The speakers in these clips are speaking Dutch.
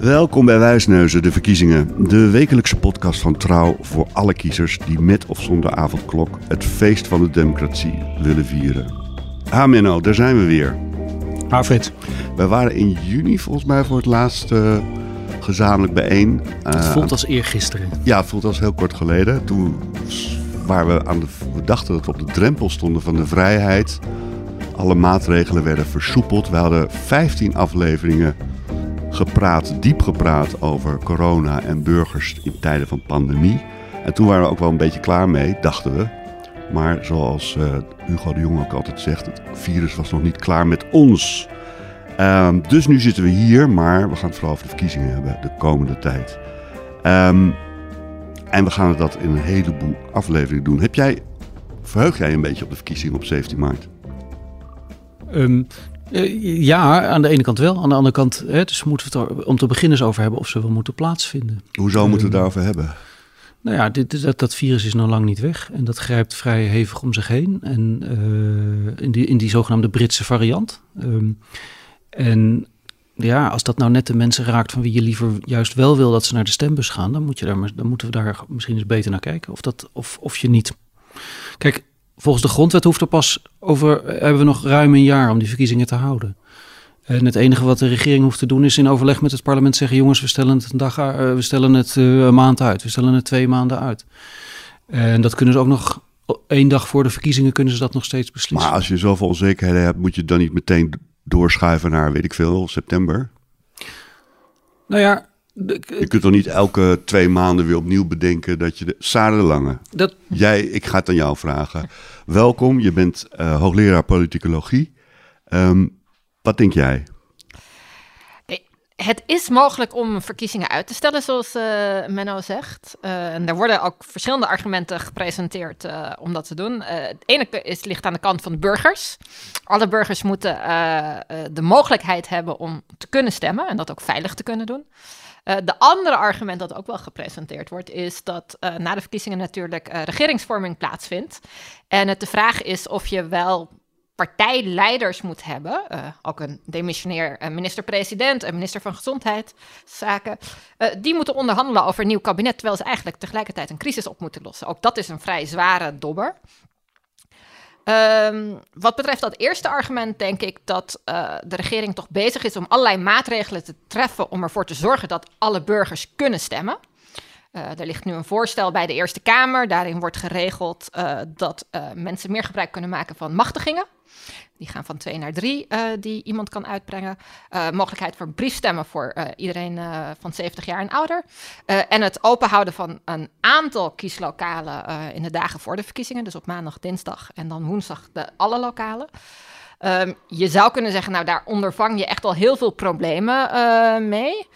Welkom bij Wijsneuzen, de verkiezingen. De wekelijkse podcast van Trouw voor alle kiezers die met of zonder avondklok het feest van de democratie willen vieren. Ha Menno, daar zijn we weer. Alfred. Wij waren in juni volgens mij voor het laatst eh, gezamenlijk bijeen. Het Uh, voelt als eergisteren. Ja, het voelt als heel kort geleden. Toen waren we aan de, we dachten dat we op de drempel stonden van de vrijheid. Alle maatregelen werden versoepeld. We hadden 15 afleveringen gepraat, diep gepraat over corona en burgers in tijden van pandemie. En toen waren we ook wel een beetje klaar mee, dachten we. Maar zoals eh, Hugo de Jong ook altijd zegt, het virus was nog niet klaar met ons. Ehm, dus nu zitten we hier, maar we gaan het vooral over de verkiezingen hebben de komende tijd. Ehm, en we gaan dat in een heleboel afleveringen doen. Heb jij, verheug jij een beetje op de verkiezingen op 17 maart? Ehm, eh, ja, aan de ene kant wel. Aan de andere kant, hè, dus moeten we het er om te beginnen eens over hebben of ze wel moeten plaatsvinden. Hoezo moeten we het Ehm, daarover hebben? Nou ja, dit, dat, dat virus is nog lang niet weg en dat grijpt vrij hevig om zich heen. En eh, in, die, in die zogenaamde Britse variant. Ehm, en ja, als dat nou net de mensen raakt van wie je liever juist wel wil dat ze naar de stembus gaan, dan, moet je daar, dan moeten we daar misschien eens beter naar kijken. Of, dat, of, of je niet. Kijk, volgens de grondwet hoeft er pas over, hebben we nog ruim een jaar om die verkiezingen te houden. En het enige wat de regering hoeft te doen is in overleg met het parlement zeggen: jongens, we stellen het een, dag, eh, we stellen het eh, een maand uit. We stellen het twee maanden uit. En dat kunnen ze ook nog één dag voor de verkiezingen kunnen ze dat nog steeds beslissen. Maar als je zoveel onzekerheden hebt, moet je dan niet meteen doorschuiven naar, weet ik veel, september? Nou ja, Je kunt toch niet elke twee maanden weer opnieuw bedenken dat je de... Sarah de Lange, dat, jij, ik ga het aan jou vragen. Welkom, je bent eh, hoogleraar politicologie. Ehm, wat denk jij? Het is mogelijk om verkiezingen uit te stellen, zoals eh, Menno zegt. Eh, en er worden ook verschillende argumenten gepresenteerd eh, om dat te doen. Eh, het ene is, ligt aan de kant van de burgers. Alle burgers moeten eh, eh, de mogelijkheid hebben om te kunnen stemmen en dat ook veilig te kunnen doen. Eh, de andere argument dat ook wel gepresenteerd wordt, is dat eh, na de verkiezingen natuurlijk eh, regeringsvorming plaatsvindt. En het de vraag is of je wel partijleiders moet hebben, ook een demissionair minister-president, een minister van Gezondheidszaken, die moeten onderhandelen over een nieuw kabinet, terwijl ze eigenlijk tegelijkertijd een crisis op moeten lossen. Ook dat is een vrij zware dobber. Ehm, wat betreft dat eerste argument denk ik dat eh, de regering toch bezig is om allerlei maatregelen te treffen om ervoor te zorgen dat alle burgers kunnen stemmen. Eh, er ligt nu een voorstel bij de Eerste Kamer. Daarin wordt geregeld eh, dat mensen meer gebruik kunnen maken van machtigingen. Die gaan van twee naar drie, eh, die iemand kan uitbrengen. Eh, mogelijkheid voor briefstemmen voor eh, iedereen van 70 jaar en ouder. En het openhouden van een aantal kieslokalen in de dagen voor de verkiezingen. Dus op maandag, dinsdag en dan woensdag de alle lokalen. Ehm, je zou kunnen zeggen, nou daar ondervang je echt al heel veel problemen mee.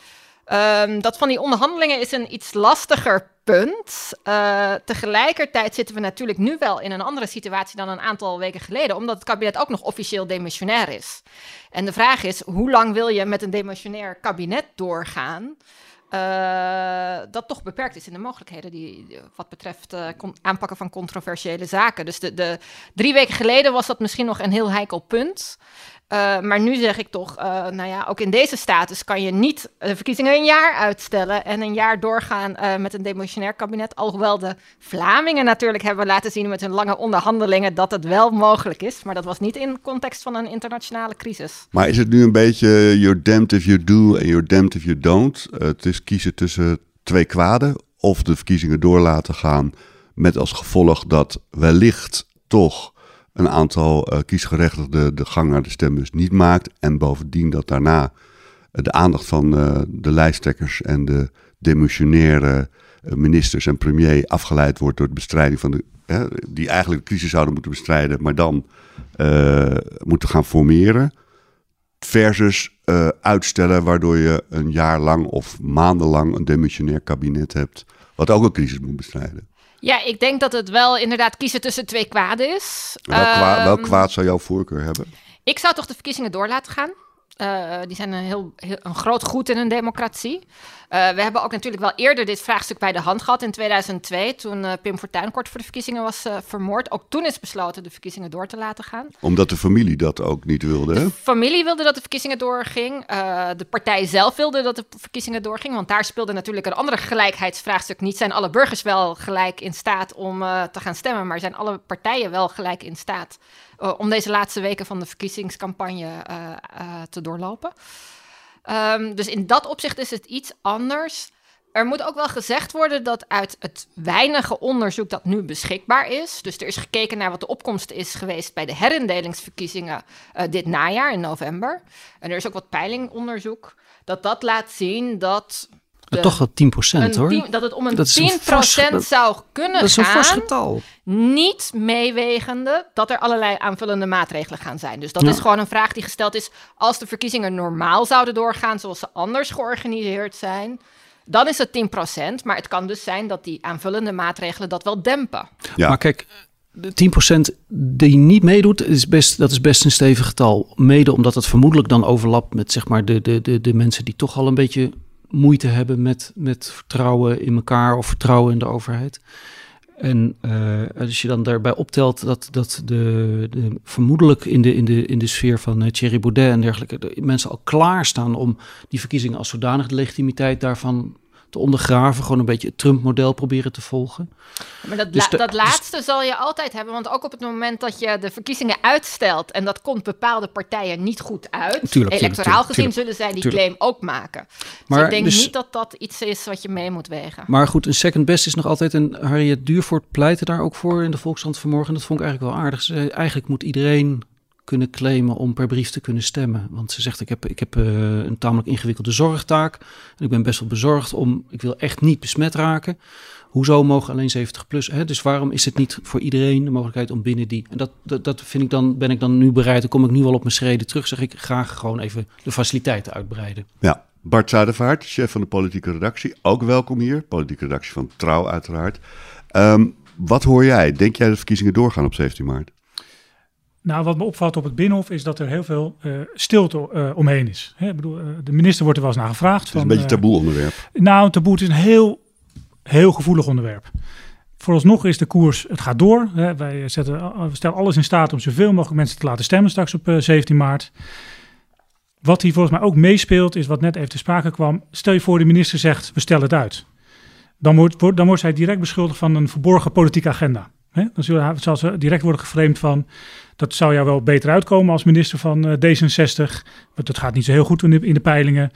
Ehm, dat van die onderhandelingen is een iets lastiger punt. Eh, tegelijkertijd zitten we natuurlijk nu wel in een andere situatie dan een aantal weken geleden, omdat het kabinet ook nog officieel demissionair is. En de vraag is, hoe lang wil je met een demissionair kabinet doorgaan? eh, dat toch beperkt is in de mogelijkheden die, wat betreft con- aanpakken van controversiële zaken. Dus de, de, drie weken geleden was dat misschien nog een heel heikel punt. Eh, maar nu zeg ik toch, eh, nou ja, ook in deze status kan je niet de verkiezingen een jaar uitstellen en een jaar doorgaan eh, met een demissionair kabinet. Alhoewel de Vlamingen natuurlijk hebben laten zien met hun lange onderhandelingen dat het wel mogelijk is. Maar dat was niet in context van een internationale crisis. Maar is het nu een beetje you're damned if you do en you're damned if you don't? Het is kiezen tussen twee kwaden of de verkiezingen door laten gaan met als gevolg dat wellicht toch een aantal eh, kiesgerechtigden de gang naar de stembus niet maakt en bovendien dat daarna eh, de aandacht van eh, de lijsttrekkers en de demissionaire ministers en premier afgeleid wordt door de bestrijding van de. Hè, die eigenlijk de crisis zouden moeten bestrijden, maar dan moeten gaan formeren. Versus uitstellen, waardoor je een jaar lang of maandenlang een demissionair kabinet hebt. Wat ook een crisis moet bestrijden. Ja, ik denk dat het wel inderdaad kiezen tussen twee kwaden is. Welk, kwa- welk Ehm, kwaad zou jouw voorkeur hebben? Ik zou toch de verkiezingen door laten gaan. Eh, die zijn een, heel, heel- een groot goed in een democratie. Eh, we hebben ook natuurlijk wel eerder dit vraagstuk bij de hand gehad in 2002, toen eh, Pim Fortuyn kort voor de verkiezingen was vermoord. Ook toen is besloten de verkiezingen door te laten gaan. Omdat de familie dat ook niet wilde, hè? De familie wilde dat de verkiezingen doorging. De partij zelf wilde dat de verkiezingen doorging. Want daar speelde natuurlijk een andere gelijkheidsvraagstuk niet. Zijn alle burgers wel gelijk in staat om te gaan stemmen? Maar zijn alle partijen wel gelijk in staat eh, om deze laatste weken van de verkiezingscampagne eh, eh, te doorlopen? Ehm, dus in dat opzicht is het iets anders. Er moet ook wel gezegd worden dat uit het weinige onderzoek dat nu beschikbaar is, dus er is gekeken naar wat de opkomst is geweest bij de herindelingsverkiezingen dit najaar in november. En er is ook wat peilingonderzoek dat dat laat zien dat, de- toch wel 10% een hoor. dat het om een Dat is een 10% fors- dat- zou kunnen dat is een gaan getal. niet meewegende dat er allerlei aanvullende maatregelen gaan zijn. Dus dat Ja. is gewoon een vraag die gesteld is als de verkiezingen normaal zouden doorgaan zoals ze anders georganiseerd zijn. Dan is het 10%, maar het kan dus zijn dat die aanvullende maatregelen dat wel dempen. Ja. Maar kijk, de 10% die niet meedoet, is best, dat is best een stevig getal. Mede omdat het vermoedelijk dan overlapt met zeg maar, de, de, de, de mensen die toch al een beetje moeite hebben met, met vertrouwen in elkaar of vertrouwen in de overheid. En eh, als je dan daarbij optelt dat, dat de, de vermoedelijk in de, in, de, in de sfeer van eh, Thierry Baudet en dergelijke, de mensen al klaarstaan om die verkiezingen als zodanig de legitimiteit daarvan te ondergraven. Gewoon een beetje het Trump-model proberen te volgen. Maar dat, Dus la- de- dat dus- laatste zal je altijd hebben, want ook op het moment dat je de verkiezingen uitstelt en dat komt bepaalde partijen niet goed uit, tuurlijk, electoraal gezien tuurlijk. zullen zij die Tuurlijk. claim ook maken. Dus Maar ik denk dus- niet dat dat iets is wat je mee moet wegen. Maar goed, een second best is nog altijd. En Harriet Duurvoort pleitte daar ook voor in de Volkskrant vanmorgen. En dat vond ik eigenlijk wel aardig. Ze zei, eigenlijk moet iedereen kunnen claimen om per brief te kunnen stemmen. Want ze zegt, ik heb, ik heb eh, een tamelijk ingewikkelde zorgtaak. En ik ben best wel bezorgd om, ik wil echt niet besmet raken. Hoezo mogen alleen 70 plus? Hè? Dus waarom is het niet voor iedereen de mogelijkheid om binnen die... En dat, dat, vind ik dan, ben ik dan nu bereid. Dan kom ik nu wel op mijn schreden terug. Zeg ik graag gewoon even de faciliteiten uitbreiden. Ja. Bart Zuidervaart, chef van de politieke redactie. Ook welkom hier. Politieke redactie van Trouw uiteraard. Ehm, wat hoor jij? Denk jij dat de verkiezingen doorgaan op 17 maart? Nou, wat me opvalt op het Binnenhof is dat er heel veel eh, stilte eh, omheen is. Hè, ik bedoel, eh, de minister wordt er wel eens naar gevraagd. Het is een beetje een taboe onderwerp. nou, een taboe het is een heel, heel gevoelig onderwerp. Vooralsnog is de koers, het gaat door. Hè. Wij zetten, stellen alles in staat om zoveel mogelijk mensen te laten stemmen straks op eh, 17 maart. Wat hier volgens mij ook meespeelt, is wat net even te sprake kwam. Stel je voor, de minister zegt, we stellen het uit. Dan wordt, wordt- dan wordt zij direct beschuldigd van een verborgen politieke agenda. Dan zullen zal ze direct worden geframed van, dat zou jou wel beter uitkomen als minister van eh, D66. Want dat gaat niet zo heel goed in de, in de peilingen.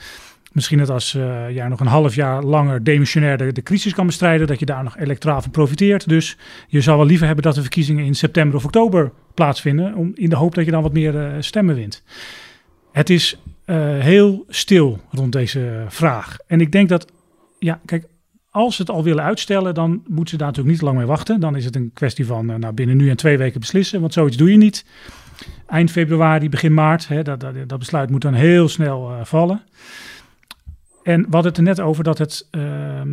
Misschien dat als jij nog een half jaar langer demissionair de, de crisis kan bestrijden, dat je daar nog electoraal van profiteert. Dus je zou wel liever hebben dat de verkiezingen in september of oktober plaatsvinden, om, in de hoop dat je dan wat meer eh, stemmen wint. Het is heel stil rond deze vraag. En ik denk dat, ja, kijk, als ze het al willen uitstellen, dan moeten ze daar natuurlijk niet lang mee wachten. Dan is het een kwestie van eh, nou, binnen nu en twee weken beslissen, want zoiets doe je niet. Eind februari, begin maart, hè, dat, dat, dat besluit moet dan heel snel eh, vallen. En we hadden het er net over dat het, ehm,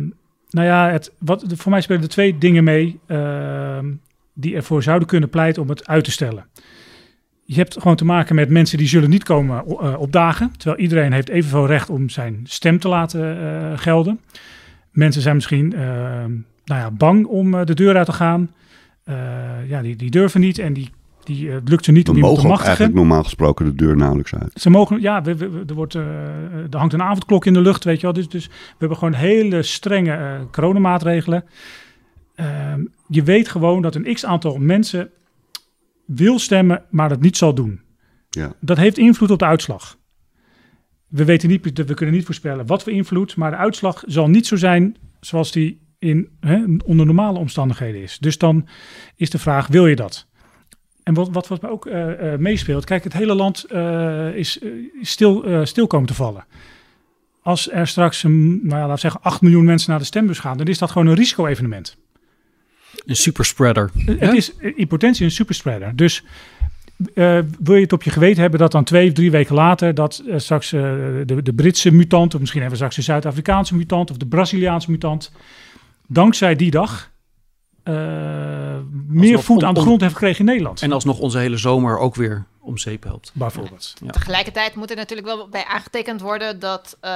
nou ja, het, wat, voor mij spelen er twee dingen mee ehm, die ervoor zouden kunnen pleiten om het uit te stellen. Je hebt gewoon te maken met mensen die zullen niet komen eh, opdagen, terwijl iedereen heeft evenveel recht om zijn stem te laten gelden. Mensen zijn misschien ehm, nou ja, bang om eh, de deur uit te gaan. Eh, ja, die, die durven niet en die, die, eh, het lukt ze niet We om iemand te machtigen. eigenlijk normaal gesproken de deur nauwelijks uit. Ze mogen, ja, we, we- we- er, wordt, eh, er hangt een avondklok in de lucht, weet je wel. Dus, dus we hebben gewoon hele strenge eh, coronamaatregelen. Ehm, je weet gewoon dat een x-aantal mensen wil stemmen, maar dat niet zal doen. Ja. Dat heeft invloed op de uitslag. We weten niet, we kunnen niet voorspellen wat voor invloed, maar de uitslag zal niet zo zijn zoals die in, hè, onder normale omstandigheden is. Dus dan is de vraag, wil je dat? En wat, wat, wat me ook eh, eh, meespeelt, kijk, het hele land eh, is, stil, stil komen te vallen. Als er straks, een, nou ja, laten we zeggen, 8 miljoen mensen naar de stembus gaan, dan is dat gewoon een risico-evenement. Een superspreader. Het is in potentie een superspreader. Dus eh, wil je het op je geweten hebben dat dan twee of drie weken later dat eh, straks eh, de, de Britse mutant, of misschien we straks de Zuid-Afrikaanse mutant of de Braziliaanse mutant, dankzij die dag meer Alsnog voet aan de on- grond heeft gekregen in Nederland. En alsnog onze hele zomer ook weer om zeep helpt. bijvoorbeeld. Ja. Tegelijkertijd moet er natuurlijk wel bij aangetekend worden dat eh,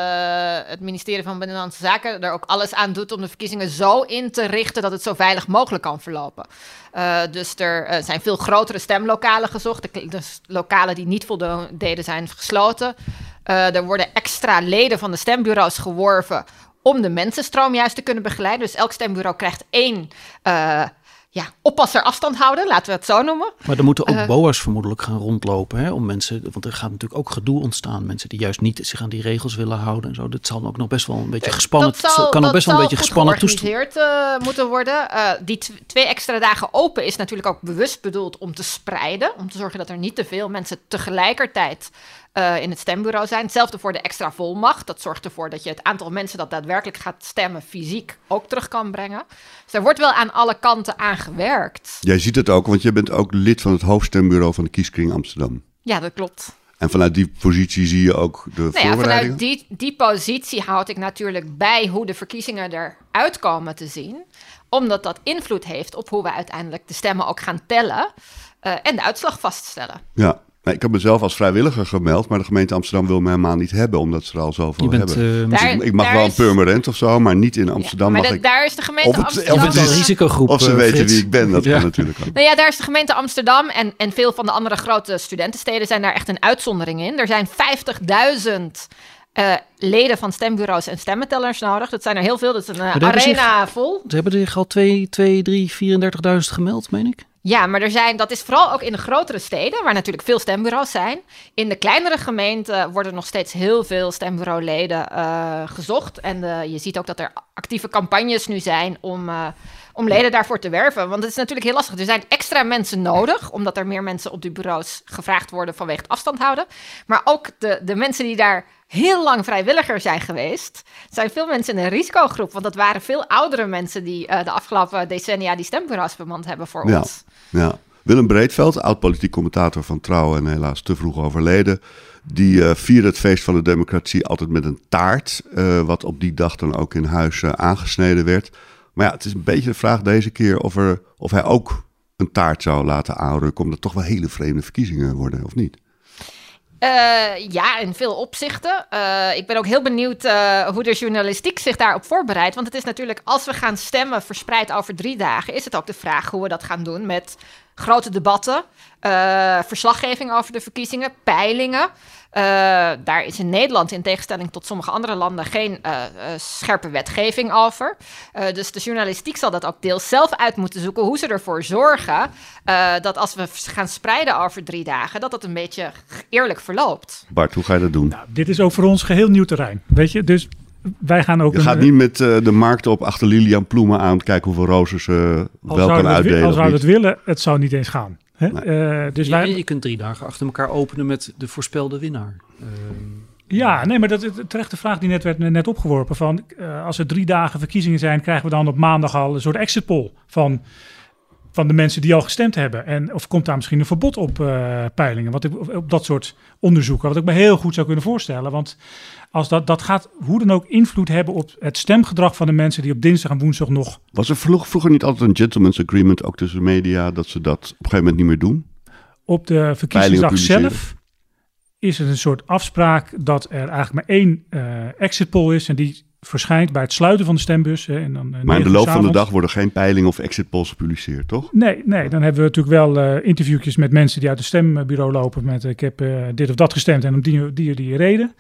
het ministerie van Binnenlandse Zaken er ook alles aan doet om de verkiezingen zo in te richten dat het zo veilig mogelijk kan verlopen. Eh, dus er eh, zijn veel grotere stemlokalen gezocht. De, kle- de s- lokalen die niet voldeden zijn gesloten. Eh, er worden extra leden van de stembureaus geworven om de mensenstroom juist te kunnen begeleiden. Dus elk stembureau krijgt één eh, ja, oppasser afstand houden, laten we het zo noemen. Maar er moeten ook Eh. boa's vermoedelijk gaan rondlopen. Hè, om mensen, want er gaat natuurlijk ook gedoe ontstaan. Mensen die juist niet zich aan die regels willen houden. En zo. Dat zal ook nog best wel een beetje gespannen. Dat zal- kan ook best wel een beetje gespannen toestand. eh, moeten worden. Eh, die tw- twee extra dagen open is natuurlijk ook bewust bedoeld om te spreiden. Om te zorgen dat er niet te veel mensen tegelijkertijd eh, in het stembureau zijn. Hetzelfde voor de extra volmacht. Dat zorgt ervoor dat je het aantal mensen dat daadwerkelijk gaat stemmen fysiek ook terug kan brengen. Dus er wordt wel aan alle kanten aan gewerkt. Jij ziet het ook, want je bent ook lid van het hoofdstembureau van de Kieskring Amsterdam. Ja, dat klopt. En vanuit die positie zie je ook de Nou ja, vanuit die, die positie houd ik natuurlijk bij hoe de verkiezingen eruit komen te zien. Omdat dat invloed heeft op hoe we uiteindelijk de stemmen ook gaan tellen eh, en de uitslag vaststellen. Ja, Nou, ik heb mezelf als vrijwilliger gemeld, maar de gemeente Amsterdam wil me helemaal niet hebben, omdat ze er al zoveel Je bent, hebben. eh, Dus Daar- ik, ik mag wel een permanent of zo, maar niet in Ja, Amsterdam maar mag de- ik. daar is de gemeente Of het- of Amsterdam. je het is- een risicogroep. Of ze eh, weten Frits. wie ik ben, dat Ja. kan natuurlijk ook. Nou ja, daar is de gemeente Amsterdam en, en veel van de andere grote studentensteden zijn daar echt een uitzondering in. Er zijn 50.000 eh, leden van stembureaus en stemmentellers nodig. Dat zijn er heel veel. Dat is een arena vol. Ze hebben zich al 2, 2 3, 34.000 gemeld, meen ik. Ja, maar er zijn, dat is vooral ook in de grotere steden, waar natuurlijk veel stembureaus zijn. In de kleinere gemeenten worden nog steeds heel veel stembureauleden eh, gezocht. En eh, je ziet ook dat er actieve campagnes nu zijn om, eh, om leden daarvoor te werven. Want het is natuurlijk heel lastig. Er zijn extra mensen nodig, omdat er meer mensen op die bureaus gevraagd worden vanwege het afstand houden. Maar ook de, de mensen die daar heel lang vrijwilliger zijn geweest, zijn veel mensen in een risicogroep. Want dat waren veel oudere mensen die eh, de afgelopen decennia die stembureaus bemand hebben voor Ja. ons. Ja. Willem Breedveld, oud-politiek commentator van Trouw en helaas te vroeg overleden. Die eh vierde het feest van de democratie altijd met een taart. eh, wat op die dag dan ook in huis aangesneden werd. Maar ja, het is een beetje de vraag deze keer of, er, of hij ook een taart zou laten aanrukken. Omdat toch wel hele vreemde verkiezingen worden, of niet? Eh, ja, in veel opzichten. Eh, ik ben ook heel benieuwd eh, hoe de journalistiek zich daarop voorbereidt. Want het is natuurlijk, als we gaan stemmen verspreid over drie dagen, is het ook de vraag hoe we dat gaan doen met grote debatten, verslaggeving over de verkiezingen, peilingen. Eh, daar is in Nederland, in tegenstelling tot sommige andere landen, geen eh, eh, scherpe wetgeving over. Eh, dus de journalistiek zal dat ook deels zelf uit moeten zoeken. Hoe ze ervoor zorgen eh, dat als we gaan spreiden over drie dagen, dat dat een beetje eerlijk verloopt. Bart, hoe ga je dat doen? Nou, dit is ook voor ons geheel nieuw terrein. Weet je, dus wij gaan ook. je een- gaat niet met eh, de markt op achter Lilian Ploemen aan kijken hoeveel rozen ze wel kan uitdelen. Als we het willen, het zou niet eens gaan. Hè? Nee. Eh, dus Ja, wij, je kunt drie dagen achter elkaar openen met de voorspelde winnaar. Ehm, Ja, nee, maar dat is een terechte vraag die net werd net opgeworpen. Van, eh, als er drie dagen verkiezingen zijn, krijgen we dan op maandag al een soort exit poll van, van de mensen die al gestemd hebben. En, of komt daar misschien een verbod op eh, peilingen, wat ik, op, dat soort onderzoeken, wat ik me heel goed zou kunnen voorstellen. Want als dat, dat gaat hoe dan ook invloed hebben op het stemgedrag van de mensen die op dinsdag en woensdag nog Was er vroeg- vroeger niet altijd een gentleman's agreement, ook tussen de media, dat ze dat op een gegeven moment niet meer doen? op de verkiezingsdag zelf is het een soort afspraak dat er eigenlijk maar één eh, exit poll is en die verschijnt bij het sluiten van de stembus. Hè, en dan, eh, Maar in de loop van de dag worden geen peilingen of exit polls gepubliceerd, toch? Nee, nee, dan hebben we natuurlijk wel eh interviewtjes met mensen die uit het stembureau lopen met ik heb eh, dit of dat gestemd en om die, die, die reden.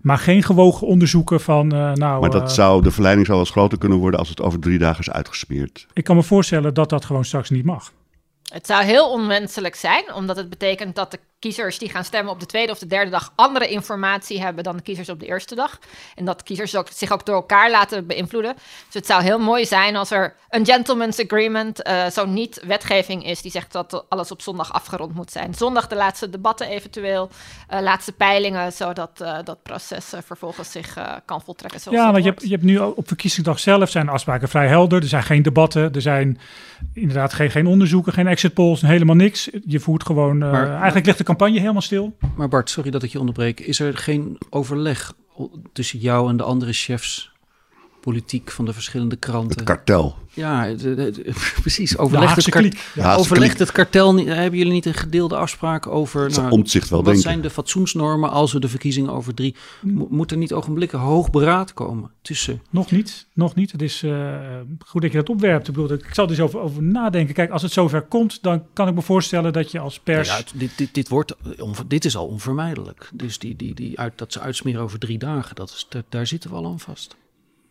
Maar geen gewogen onderzoeken van, eh, nou, Maar eh, dat zou, de verleiding zou wel eens groter kunnen worden als het over drie dagen is uitgesmeerd. ik kan me voorstellen dat dat gewoon straks niet mag. Het zou heel onwenselijk zijn, omdat het betekent dat de kiezers die gaan stemmen op de tweede of de derde dag andere informatie hebben dan de kiezers op de eerste dag. En dat kiezers ook, zich ook door elkaar laten beïnvloeden. Dus het zou heel mooi zijn als er een gentleman's agreement, eh, zo niet wetgeving is, die zegt dat alles op zondag afgerond moet zijn. Zondag de laatste debatten eventueel, eh, laatste peilingen, zodat eh, dat proces vervolgens zich kan voltrekken. Zoals Ja, want je hebt, je hebt nu al- op verkiezingsdag zelf zijn afspraken vrij helder. Er zijn geen debatten, er zijn inderdaad geen, geen onderzoeken, geen exit polls, helemaal niks. Je voert gewoon, eh, Maar- eigenlijk ligt de campagne helemaal stil. maar Bart, sorry dat ik je onderbreek. Is er geen overleg tussen jou en de andere chefs politiek van de verschillende kranten. Het kartel. Ja, precies. De Overlegt, het, Haagse kar- kliek. Ja, overlegt het kartel niet? Hebben jullie niet een gedeelde afspraak over... Nou, Omtzigt wel wat denken. zijn de fatsoensnormen als we de verkiezingen over drie... Mo- moet er niet ogenblikkelijk hoog beraad komen tussen... Nog niet, nog niet. Het is eh, goed dat je dat opwerpt. Ik, bedoel, ik zal er eens over, over nadenken. Kijk, als het zover komt, dan kan ik me voorstellen dat je als pers... Ja, het- dit, dit, dit, wordt, eh, dit is al onvermijdelijk. Dus die, die, die uit, dat ze uitsmeren over drie dagen, dat is, daar, daar zitten we al aan vast.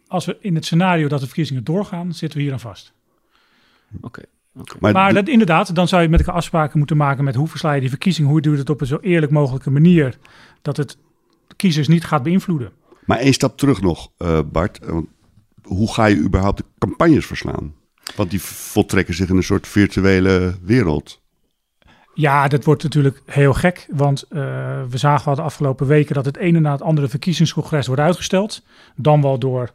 Als we in het scenario dat de verkiezingen doorgaan, zitten we hier aan vast. Oké. oké. Maar, dat, inderdaad, dan zou je met elkaar afspraken moeten maken met hoe versla je die verkiezingen, hoe doe je het op een zo eerlijk mogelijke manier, dat het kiezers niet gaat beïnvloeden. maar één stap terug nog, eh, Bart. Want hoe ga je überhaupt de campagnes verslaan? Want die voltrekken zich in een soort virtuele wereld. Ja, dat wordt natuurlijk heel gek, want eh, we zagen al de afgelopen weken dat het ene na het andere verkiezingscongres wordt uitgesteld. Dan wel door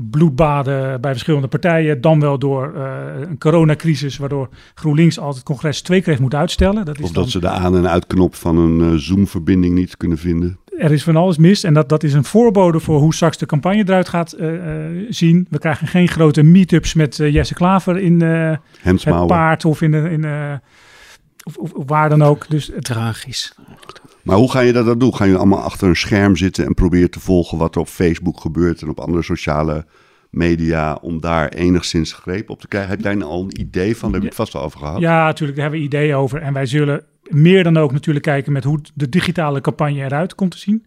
bloedbaden bij verschillende partijen, dan wel door eh, een coronacrisis, waardoor GroenLinks altijd het congres twee keer heeft moeten uitstellen. Dat is Of dan- dat ze de aan- en uitknop van een eh, Zoom-verbinding niet kunnen vinden. er is van alles mis en dat, dat is een voorbode voor hoe straks de campagne eruit gaat eh, eh, zien. We krijgen geen grote meetups met Jesse Klaver in eh, het paard of in, de, in eh, of, of, of waar dan ook. Dus het, Tragisch. Maar hoe ga je dat dan doen? Gaan jullie allemaal achter een scherm zitten en proberen te volgen wat er op Facebook gebeurt en op andere sociale media om daar enigszins greep op te krijgen? Heb jij nou al een idee van? Daar heb je het vast al over gehad. ja, natuurlijk, daar hebben we ideeën over. En wij zullen meer dan ook natuurlijk kijken met hoe de digitale campagne eruit komt te zien.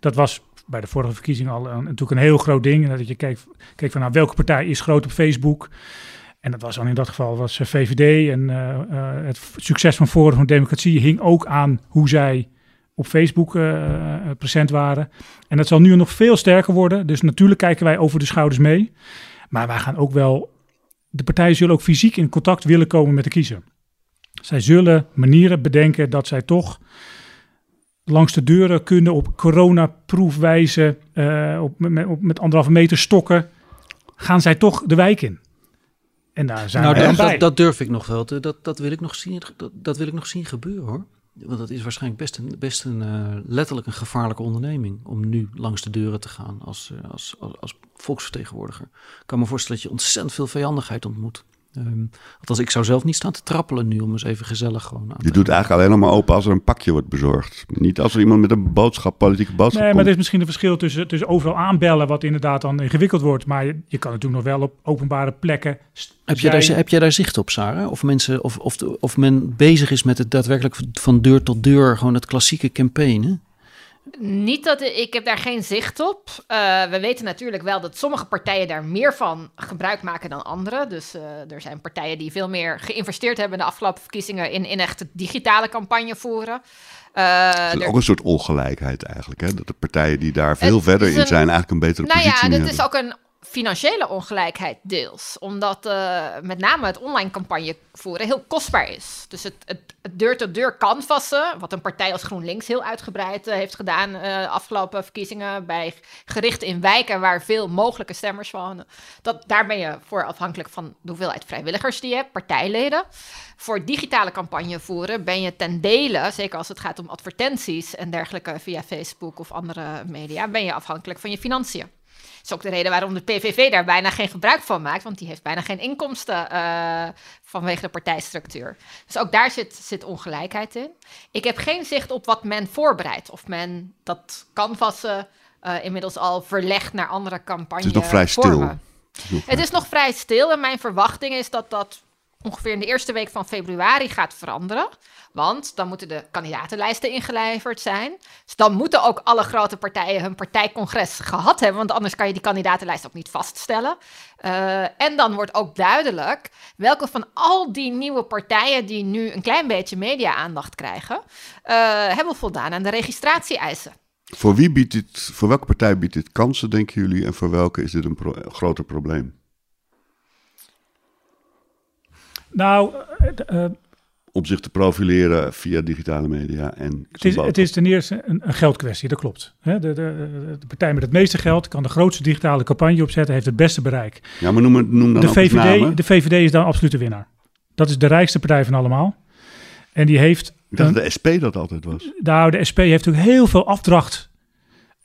Dat was bij de vorige verkiezingen al een, natuurlijk een heel groot ding. Dat je keek, keek van nou, welke partij is groot op Facebook. En dat was dan in dat geval was eh, VVD. En eh, eh, het succes van Forum van Democratie hing ook aan hoe zij op Facebook eh, eh, present waren. En dat zal nu nog veel sterker worden. Dus natuurlijk kijken wij over de schouders mee. Maar wij gaan ook wel... De partijen zullen ook fysiek in contact willen komen met de kiezer. Zij zullen manieren bedenken dat zij toch langs de deuren kunnen op coronaproefwijze, eh op, met, op, met anderhalve meter stokken, gaan zij toch de wijk in. En daar zijn Nou, wij dat, bij. dat, dat durf ik nog wel. te- Dat, dat, wil ik nog zien, dat, dat wil ik nog zien gebeuren hoor. Want dat is waarschijnlijk best een, best een eh, letterlijk een gevaarlijke onderneming. Om nu langs de deuren te gaan als, eh, als, als, als volksvertegenwoordiger. Ik kan me voorstellen dat je ontzettend veel vijandigheid ontmoet. Ehm, althans, ik zou zelf niet staan te trappelen nu om eens even gezellig gewoon aan Je doet eigenlijk alleen nog maar open als er een pakje wordt bezorgd. Niet als er iemand met een boodschap, politieke boodschap Nee, maar er is misschien een verschil tussen, tussen overal aanbellen, wat inderdaad dan ingewikkeld wordt. Maar je, je kan natuurlijk nog wel op openbare plekken. Heb jij, daar, heb jij daar zicht op, Sarah? Of, mensen, of, of, of men bezig is met het daadwerkelijk van deur tot deur, gewoon het klassieke campaignen? Niet dat ik heb daar geen zicht op. Eh, we weten natuurlijk wel dat sommige partijen daar meer van gebruik maken dan andere. Dus eh, er zijn partijen die veel meer geïnvesteerd hebben de afgelopen verkiezingen in, in echt digitale campagne voeren. Dat is er- ook een soort ongelijkheid eigenlijk. Hè? Dat de partijen die daar veel Het verder is in zijn eigenlijk een betere nou positie ja, nu dit is hebben. ook een financiële ongelijkheid deels. Omdat eh, met name het online campagne voeren heel kostbaar is. Dus het, het, deur-tot-deur canvassen, wat een partij als GroenLinks heel uitgebreid eh, heeft gedaan eh afgelopen verkiezingen, bij, gericht in wijken waar veel mogelijke stemmers wonen. Dat, daar ben je voor afhankelijk van de hoeveelheid vrijwilligers die je hebt, partijleden. Voor digitale campagne voeren ben je ten dele, zeker als het gaat om advertenties en dergelijke via Facebook of andere media, ben je afhankelijk van je financiën. Dat is ook de reden waarom de PVV daar bijna geen gebruik van maakt, want die heeft bijna geen inkomsten eh, vanwege de partijstructuur. Dus ook daar zit, zit ongelijkheid in. Ik heb geen zicht op wat men voorbereidt, of men dat canvassen eh inmiddels al verlegt naar andere campagnes. Het is nog vrij stil. Het is nog vrij stil en mijn verwachting is dat dat ongeveer in de eerste week van februari gaat veranderen. Want dan moeten de kandidatenlijsten ingeleverd zijn. Dus dan moeten ook alle grote partijen hun partijcongres gehad hebben. Want anders kan je die kandidatenlijst ook niet vaststellen. Eh, en dan wordt ook duidelijk welke van al die nieuwe partijen die nu een klein beetje media-aandacht krijgen, eh, hebben voldaan aan de registratie-eisen. Voor wie biedt dit, voor welke partij biedt dit kansen, denken jullie? En voor welke is dit een groter probleem? Nou, eh, eh, Om zich te profileren via digitale media en het, is, het is ten eerste een, een geldkwestie, dat klopt. De, de, de partij met het meeste geld kan de grootste digitale campagne opzetten, heeft het beste bereik. Ja, maar noem, noem dan De namen. VVD, de VVD is dan absoluut de winnaar. Dat is de rijkste partij van allemaal. En die heeft Ik dacht dat de SP dat altijd was. Nou, de SP heeft ook heel veel afdracht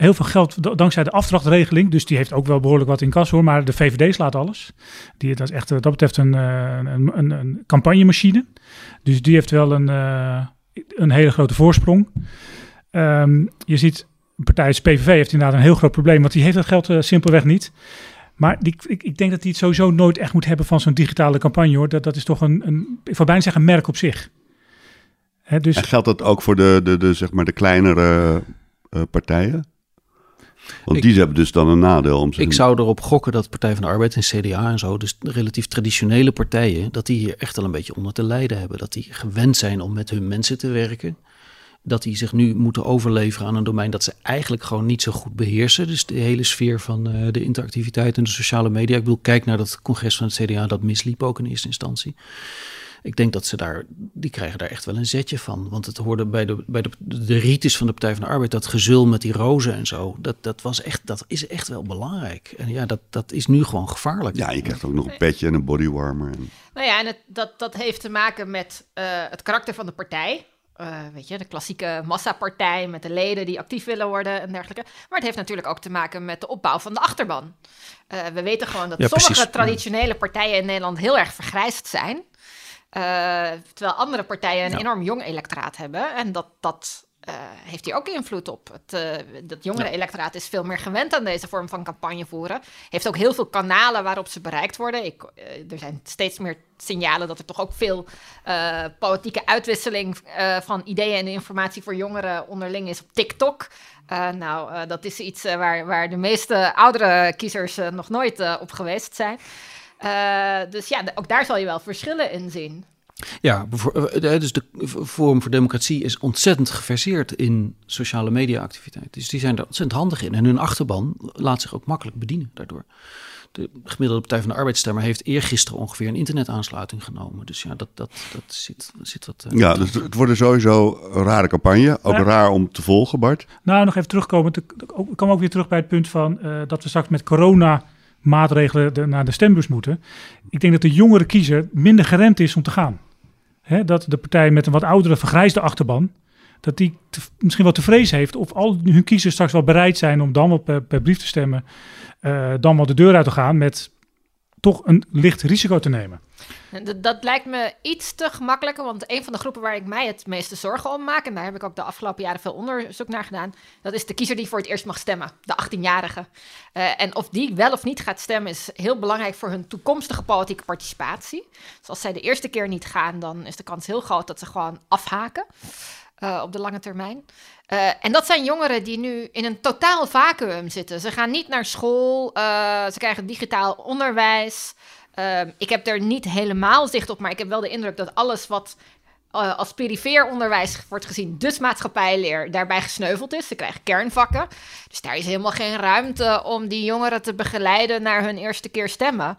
heel veel geld dankzij de afdrachtregeling. Dus die heeft ook wel behoorlijk wat in kas hoor. Maar de VVD slaat alles. Die, dat is echt dat betreft een, een, een, een campagnemachine. Dus die heeft wel een, een hele grote voorsprong. Um, je ziet, partij PVV heeft inderdaad een heel groot probleem. Want die heeft dat geld simpelweg niet. Maar die, ik, ik, denk dat hij het sowieso nooit echt moet hebben van zo'n digitale campagne hoor. Dat, dat is toch een, een ik bijna zeggen, merk op zich. Hè, dus... Geldt dat ook voor de, de, de, zeg maar de kleinere partijen? Want die hebben dus dan een nadeel. Om ik zou erop gokken dat Partij van de Arbeid en CDA en zo, dus relatief traditionele partijen, dat die hier echt al een beetje onder te lijden hebben. Dat die gewend zijn om met hun mensen te werken dat die zich nu moeten overleveren aan een domein dat ze eigenlijk gewoon niet zo goed beheersen. Dus de hele sfeer van uh, de interactiviteit en de sociale media. Ik bedoel, kijk naar dat congres van het CDA, dat misliep ook in eerste instantie. Ik denk dat ze daar, die krijgen daar echt wel een zetje van. Want het hoorde bij de, bij de, de ritus van de Partij van de Arbeid, dat gezul met die rozen en zo. Dat, dat, was echt, dat is echt wel belangrijk. En ja, dat, dat is nu gewoon gevaarlijk. Ja, je krijgt ook nog een petje en een bodywarmer. En... Nou ja, en het, dat, dat heeft te maken met uh, het karakter van de partij. Uh, weet je, de klassieke massapartij met de leden die actief willen worden en dergelijke. Maar het heeft natuurlijk ook te maken met de opbouw van de achterban. Uh, we weten gewoon dat sommige traditionele partijen in Nederland heel erg vergrijsd zijn. Uh, terwijl andere partijen een enorm jong electoraat hebben. En dat, dat uh, heeft hier ook invloed op. Het, uh, dat jongere electoraat is veel meer gewend aan deze vorm van campagne voeren. Heeft ook heel veel kanalen waarop ze bereikt worden. Ik, uh, er zijn steeds meer signalen dat er toch ook veel politieke uitwisseling van ideeën en informatie voor jongeren onderling is op TikTok. nou, dat is iets waar, waar de meeste oudere kiezers nog nooit op geweest zijn. Dus ja, ook daar zal je wel verschillen in zien. Ja, eh, dus de Forum voor Democratie is ontzettend geverseerd in sociale media-activiteit. Dus die zijn er ontzettend handig in. En hun achterban laat zich ook makkelijk bedienen daardoor. De gemiddelde Partij van de Arbeidsstemmer heeft eergisteren ongeveer een internetaansluiting genomen. Dus ja, dat, dat, dat zit, zit wat. Uh, ja, dus het wordt er sowieso een rare campagne. Ook raar om te volgen, Bart. Nou, nog even terugkomen. Ik kom ook weer terug bij het punt van uh, dat we straks met corona maatregelen naar de stembus moeten. Ik denk dat de jongere kiezer minder geremd is om te gaan. Dat de partij met een wat oudere, vergrijsde achterban, dat die misschien wel te vrezen heeft of al hun kiezers straks wel bereid zijn om dan wel per, brief te stemmen, uh, dan wel de deur uit te gaan met toch een licht risico te nemen. Dat, dat, lijkt me iets te gemakkelijker, want een van de groepen waar ik mij het meeste zorgen om maak, en daar heb ik ook de afgelopen jaren veel onderzoek naar gedaan, dat is de kiezer die voor het eerst mag stemmen, de 18-jarige. Uh, eh, en of die wel of niet gaat stemmen is heel belangrijk voor hun toekomstige politieke participatie. Dus als zij de eerste keer niet gaan, dan is de kans heel groot dat ze gewoon afhaken. Uh, op de lange termijn. Uh, en dat zijn jongeren die nu in een totaal vacuüm zitten. Ze gaan niet naar school, uh, ze krijgen digitaal onderwijs. Ehm, ik heb er niet helemaal zicht op, maar ik heb wel de indruk dat alles wat als perifeer onderwijs wordt gezien, dus maatschappijleer, daarbij gesneuveld is. Ze krijgen kernvakken. Dus daar is helemaal geen ruimte om die jongeren te begeleiden naar hun eerste keer stemmen.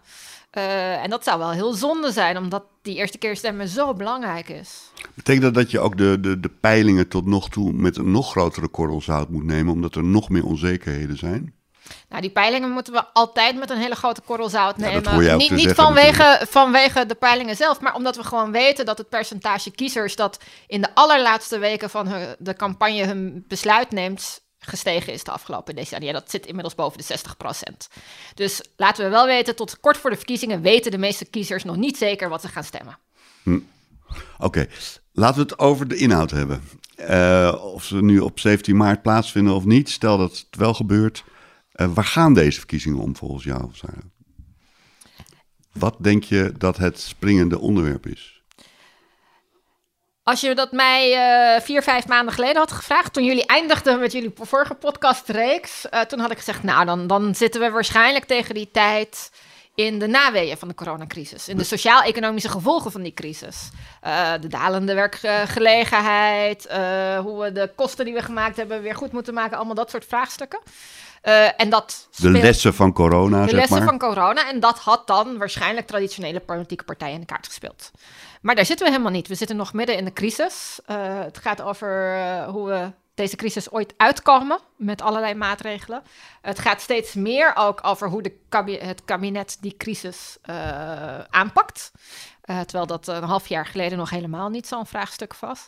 Uh, en dat zou wel heel zonde zijn, omdat die eerste keer stemmen zo belangrijk is. Betekent dat dat je ook de, de, de peilingen tot nog toe met een nog grotere korrel zout moet nemen, omdat er nog meer onzekerheden zijn? Nou, die peilingen moeten we altijd met een hele grote korrel zout nemen. Ja, niet, niet vanwege, vanwege de peilingen zelf, maar omdat we gewoon weten dat het percentage kiezers dat in de allerlaatste weken van de campagne hun besluit neemt, gestegen is de afgelopen decennia. Dat zit inmiddels boven de 60%. Dus laten we wel weten, tot kort voor de verkiezingen weten de meeste kiezers nog niet zeker wat ze gaan stemmen. Hm. Oké, laten we het over de inhoud hebben. Uh, of ze nu op 17 maart plaatsvinden of niet, stel dat het wel gebeurt. Uh, waar gaan deze verkiezingen om volgens jou? Wat denk je dat het springende onderwerp is? Als je dat mij uh, vier, vijf maanden geleden had gevraagd, toen jullie eindigden met jullie vorige podcastreeks, uh, toen had ik gezegd, nou, dan, dan zitten we waarschijnlijk tegen die tijd in de naweeën van de coronacrisis. In de sociaal-economische gevolgen van die crisis. Uh, de dalende werkgelegenheid, hoe we de kosten die we gemaakt hebben weer goed moeten maken, allemaal dat soort vraagstukken. Uh, en dat de lessen van corona, De lessen van corona. En dat had dan waarschijnlijk traditionele politieke partijen in de kaart gespeeld. Maar daar zitten we helemaal niet. We zitten nog midden in de crisis. Uh, het gaat over uh, hoe we deze crisis ooit uitkomen met allerlei maatregelen. Het gaat steeds meer ook over hoe de het kabinet die crisis aanpakt. terwijl dat een half jaar geleden nog helemaal niet zo'n vraagstuk was.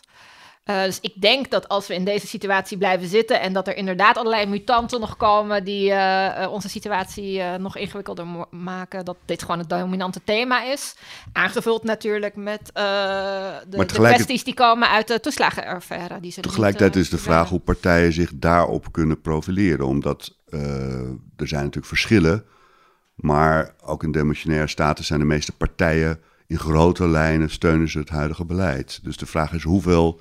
Uh, dus ik denk dat als we in deze situatie blijven zitten en dat er inderdaad allerlei mutanten nog komen die uh, onze situatie uh, nog ingewikkelder maken, dat dit gewoon het dominante thema is. Aangevuld natuurlijk met de, de, kwesties die komen uit de toeslagenaffaire. Die tegelijkertijd is de vraag hoe partijen zich daarop kunnen profileren, omdat er zijn natuurlijk verschillen, maar ook in demissionaire staten zijn de meeste partijen in grote lijnen steunen ze het huidige beleid. Dus de vraag is hoeveel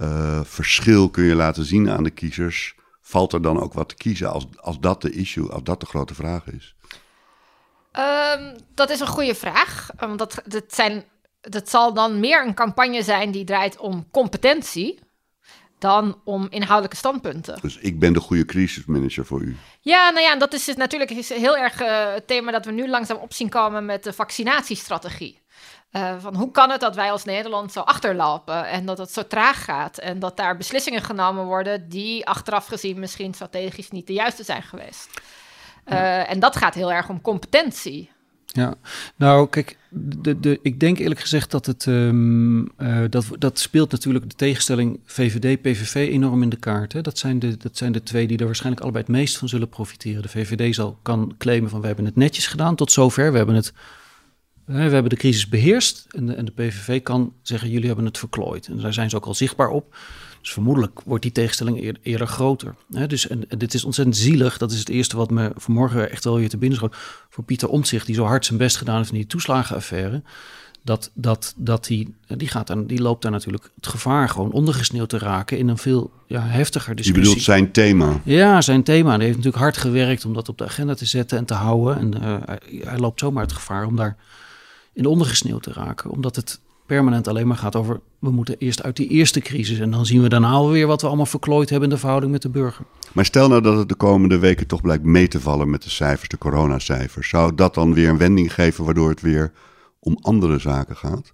uh, verschil kun je laten zien aan de kiezers? Valt er dan ook wat te kiezen als, als dat de issue, als dat de grote vraag is? Um, dat is een goede vraag. Um, dat, dat, zijn, dat zal dan meer een campagne zijn die draait om competentie dan om inhoudelijke standpunten. Dus ik ben de goede crisismanager voor u. Ja, nou ja, dat is dus natuurlijk heel erg uh, het thema dat we nu langzaam op zien komen met de vaccinatiestrategie. Uh, van hoe kan het dat wij als Nederland zo achterlopen en dat het zo traag gaat en dat daar beslissingen genomen worden die achteraf gezien misschien strategisch niet de juiste zijn geweest. Uh, en dat gaat heel erg om competentie. Ja, nou kijk, de, de, ik denk eerlijk gezegd dat het um, uh, dat, dat speelt natuurlijk de tegenstelling VVD-PVV enorm in de kaart. Hè? Dat, zijn de, dat zijn de twee die er waarschijnlijk allebei het meest van zullen profiteren. De VVD zal kan claimen van we hebben het netjes gedaan tot zover, we hebben het we hebben de crisis beheerst en de, en de, PVV kan zeggen, jullie hebben het verklooid. En daar zijn ze ook al zichtbaar op. Dus vermoedelijk wordt die tegenstelling eerder, groter. dus, en, dit is ontzettend zielig. Dat is het eerste wat me vanmorgen echt wel weer te binnen schoot. Voor Pieter Omtzigt, die zo hard zijn best gedaan heeft in die toeslagenaffaire. Dat, dat, dat die, die, gaat dan, die loopt daar natuurlijk het gevaar gewoon ondergesneeuwd te raken in een veel ja, heftiger discussie. Je bedoelt zijn thema? Ja, zijn thema. Hij heeft natuurlijk hard gewerkt om dat op de agenda te zetten en te houden. En uh, hij, hij loopt zomaar het gevaar om daar in de ondergesneeuwd te raken. Omdat het permanent alleen maar gaat over... we moeten eerst uit die eerste crisis... en dan zien we daarna weer wat we allemaal verklooid hebben... in de verhouding met de burger. Maar stel nou dat het de komende weken toch blijkt mee te vallen... met de cijfers, de coronacijfers. Zou dat dan weer een wending geven... waardoor het weer om andere zaken gaat?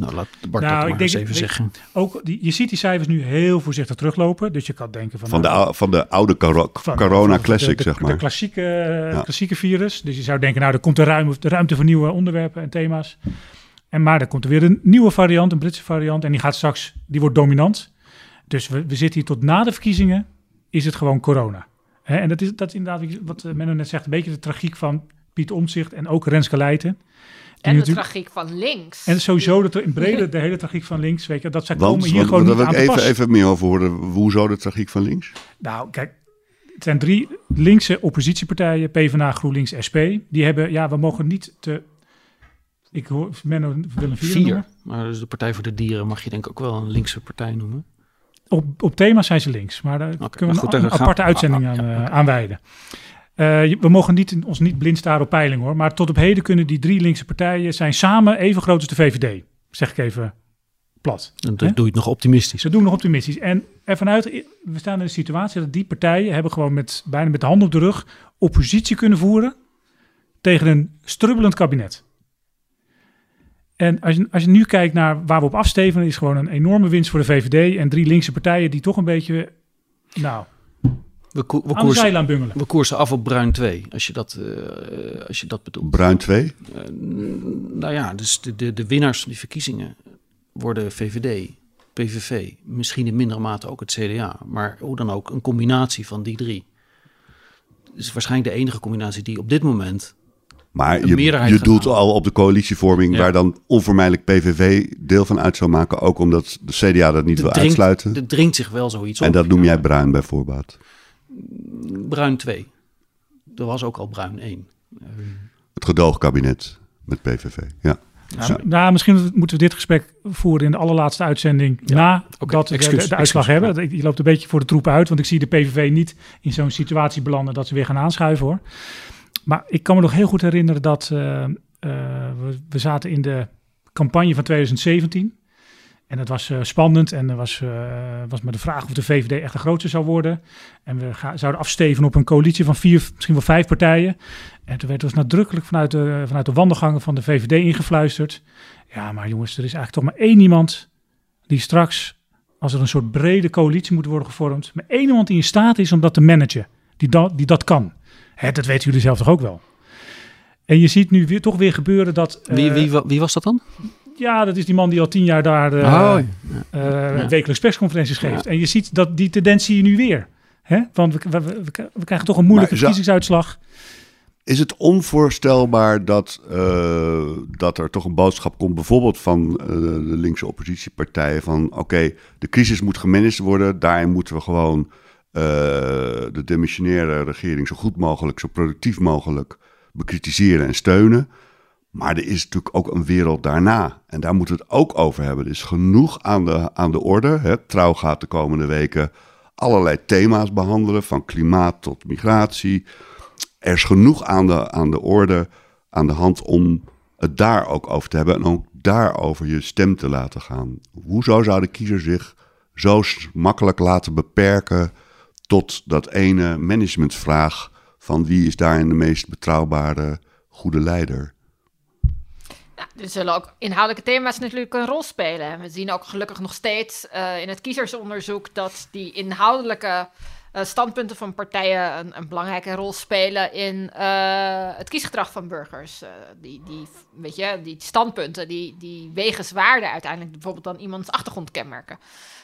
Nou, laat Bart nou, dat maar denk, eens even zeggen. Ook, die, je ziet die cijfers nu heel voorzichtig teruglopen. Dus je kan denken van... Van, de, nou, van de oude corona classic, zeg maar. De klassieke, klassieke virus. Dus je zou denken, nou, er komt de ruimte, de ruimte voor nieuwe onderwerpen en thema's. En maar er komt er weer een nieuwe variant, een Britse variant. En die gaat straks, die wordt dominant. Dus we, we zitten hier tot na de verkiezingen, is het gewoon corona. en dat is, dat is inderdaad, wat Menno net zegt, een beetje de tragiek van Piet Omtzigt en ook Renske Leijten. En de tragiek van links. En sowieso dat in brede de hele tragiek van links, weet je, dat zij komen hier gewoon niet aan ik even, even meer over horen. Hoezo de tragiek van links? Nou, kijk, het zijn drie linkse oppositiepartijen, PvdA, GroenLinks, SP. Die hebben, ja, we mogen niet te... Ik hoor, Menno wil een vier, vier. Maar dus de Partij voor de Dieren mag je denk ik ook wel een linkse partij noemen. Op, op thema zijn ze links, maar daar kunnen we een, aparte uitzending aan, uh, aan wijden. Uh, we mogen niet, ons niet blind staren op peiling hoor. Maar tot op heden kunnen die drie linkse partijen zijn samen even groot als de VVD. Zeg ik even plat. En dat doe je het nog optimistisch. Dat doen we nog optimistisch. En ervan uit, we staan in de situatie dat die partijen hebben gewoon met, bijna met de hand op de rug oppositie kunnen voeren tegen een strubbelend kabinet. En als je, als je nu kijkt naar waar we op afstevenen, is gewoon een enorme winst voor de VVD en drie linkse partijen die toch een beetje, nou, we, ko we, koersen, we koersen af op bruin 2, als je dat, uh, als je dat bedoelt. Bruin 2? Uh, eh, nou ja, dus de, de, de winnaars van die verkiezingen worden VVD, PVV, misschien in mindere mate ook het CDA. Maar hoe dan ook, een combinatie van die drie. is waarschijnlijk de enige combinatie die op dit moment maar je, je doelt al op de coalitievorming waar dan onvermijdelijk PVV deel van uit zou maken. Ook omdat de CDA dat niet wil uitsluiten. Er dringt zich wel zoiets op. En dat noem jij bruin bij voorbaat. Bruin 2. Er was ook al Bruin 1. Het gedoogkabinet met PVV, ja. Nou, nou, misschien moeten we dit gesprek voeren in de allerlaatste uitzending ja, na dat we de, uitslag hebben. Je loopt een beetje voor de troep uit, want ik zie de PVV niet in zo'n situatie belanden dat ze weer gaan aanschuiven hoor. Maar ik kan me nog heel goed herinneren dat uh, uh, we, we, zaten in de campagne van 2017. En dat was uh, spannend en er was, uh, was maar de vraag of de VVD echt de grootste zou worden. En we zouden afsteven op een coalitie van vier, misschien wel vijf partijen. En toen werd dus nadrukkelijk vanuit de, vanuit de wandelgangen van de VVD ingefluisterd. Ja, maar jongens, er is eigenlijk toch maar één iemand die straks, als er een soort brede coalitie moet worden gevormd, maar één iemand die in staat is om dat te managen, die, dat die dat kan. Hè, dat weten jullie zelf toch ook wel. En je ziet nu weer, toch weer gebeuren dat... wie, wie, wie was dat dan? Ja, dat is die man die al tien jaar daar uh, oh, ja. uh, wekelijks persconferenties geeft. En je ziet dat die tendentie nu weer. Hè? Want we, we, we, krijgen toch een moeilijke verkiezingsuitslag. Is het onvoorstelbaar dat, uh, dat er toch een boodschap komt, bijvoorbeeld van de linkse oppositiepartijen, van oké, de crisis moet gemanaged worden, daarin moeten we gewoon de demissionaire regering zo goed mogelijk, zo productief mogelijk bekritiseren en steunen. Maar er is natuurlijk ook een wereld daarna. En daar moeten we het ook over hebben. Er is genoeg aan de, aan de orde. Hè. Trouw gaat de komende weken allerlei thema's behandelen, van klimaat tot migratie. Er is genoeg aan de, aan de orde, aan de hand om het daar ook over te hebben en ook daarover je stem te laten gaan. Hoezo zou de kiezer zich zo makkelijk laten beperken tot dat ene managementvraag van wie is daarin de meest betrouwbare goede leider? Nou, er zullen ook inhoudelijke thema's natuurlijk een rol spelen. We zien ook gelukkig nog steeds uh, in het kiezersonderzoek dat die inhoudelijke uh, standpunten van partijen een, een, belangrijke rol spelen in uh, het kiesgedrag van burgers. die, die, weet je, die standpunten die, die wegen zwaarder uiteindelijk bijvoorbeeld dan iemands achtergrondkenmerken. Ehm,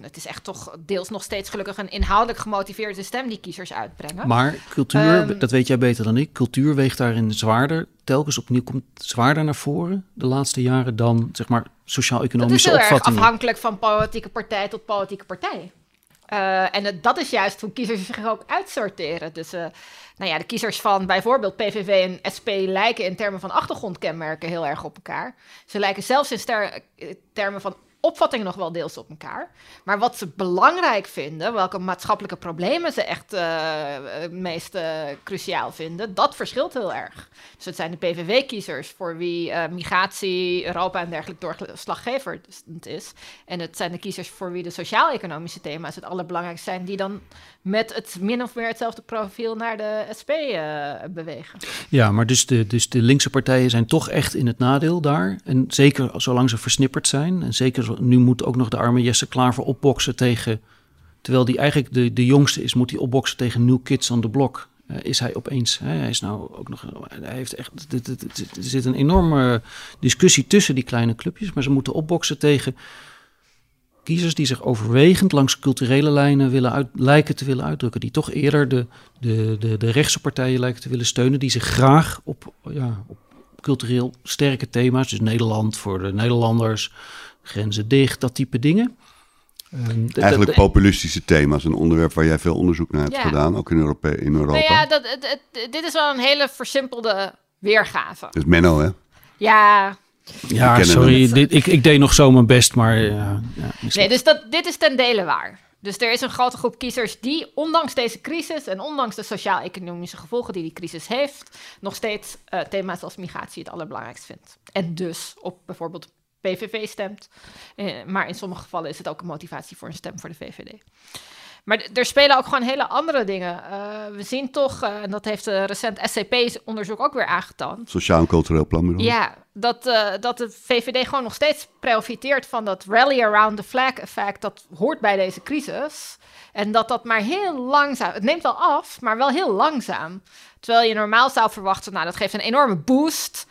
het is echt toch deels nog steeds gelukkig een inhoudelijk gemotiveerde stem die kiezers uitbrengen. Maar cultuur, um, dat weet jij beter dan ik, cultuur weegt daarin zwaarder, telkens opnieuw komt zwaarder naar voren de laatste jaren dan zeg maar sociaal-economische opvattingen. Het is heel erg afhankelijk van politieke partij tot politieke partij. Uh, en het, dat is juist hoe kiezers zich ook uitsorteren. Dus uh, nou ja, de kiezers van bijvoorbeeld PVV en SP lijken in termen van achtergrondkenmerken heel erg op elkaar. Ze lijken zelfs in termen van opvattingen nog wel deels op elkaar. Maar wat ze belangrijk vinden, welke maatschappelijke problemen ze echt uh, meest uh, cruciaal vinden, dat verschilt heel erg. Dus het zijn de PVV-kiezers voor wie migratie, Europa en dergelijke doorslaggevend is. En het zijn de kiezers voor wie de sociaal-economische thema's het allerbelangrijkste zijn, die dan met het min of meer hetzelfde profiel naar de SP bewegen. Ja, maar dus de, dus de linkse partijen zijn toch echt in het nadeel daar. En zeker zolang ze versnipperd zijn. En zeker nu moet ook nog de arme Jesse Klaver opboksen tegen... Terwijl die eigenlijk de, de jongste is, moet hij opboksen tegen New Kids on the Block. Uh, is hij opeens, hè, hij is nou ook nog, hij heeft echt, er zit een enorme discussie tussen die kleine clubjes, maar ze moeten opboksen tegen kiezers die zich overwegend langs culturele lijnen willen uit, lijken te willen uitdrukken. Die toch eerder de, de, de, de rechtse partijen lijken te willen steunen. Die zich graag op, ja, op cultureel sterke thema's, dus Nederland voor de Nederlanders, grenzen dicht, dat type dingen. Um, Eigenlijk populistische thema's, een onderwerp waar jij veel onderzoek naar hebt gedaan, ook in, Europa. In Europa. Nou ja, dat, het, het, dit is wel een hele versimpelde weergave. Dus Menno, hè? Ja. Ja, sorry, dit, ik, ik deed nog zo mijn best, maar... Ja, ja, nee, dus dat, dit is ten dele waar. Dus er is een grote groep kiezers die, ondanks deze crisis en ondanks de sociaal-economische gevolgen die die crisis heeft, nog steeds uh, thema's als migratie het allerbelangrijkst vindt. En dus op bijvoorbeeld PVV stemt. Eh, maar in sommige gevallen is het ook een motivatie voor een stem voor de VVD. Maar er spelen ook gewoon hele andere dingen. Uh, we zien toch, uh, en dat heeft uh, recent SCP-onderzoek ook weer aangetoond. Sociaal en cultureel plan. Ja, dat, dat de VVD gewoon nog steeds profiteert van dat rally around the flag effect. Dat hoort bij deze crisis. En dat dat maar heel langzaam, het neemt wel af, maar wel heel langzaam. Terwijl je normaal zou verwachten, nou dat geeft een enorme boost.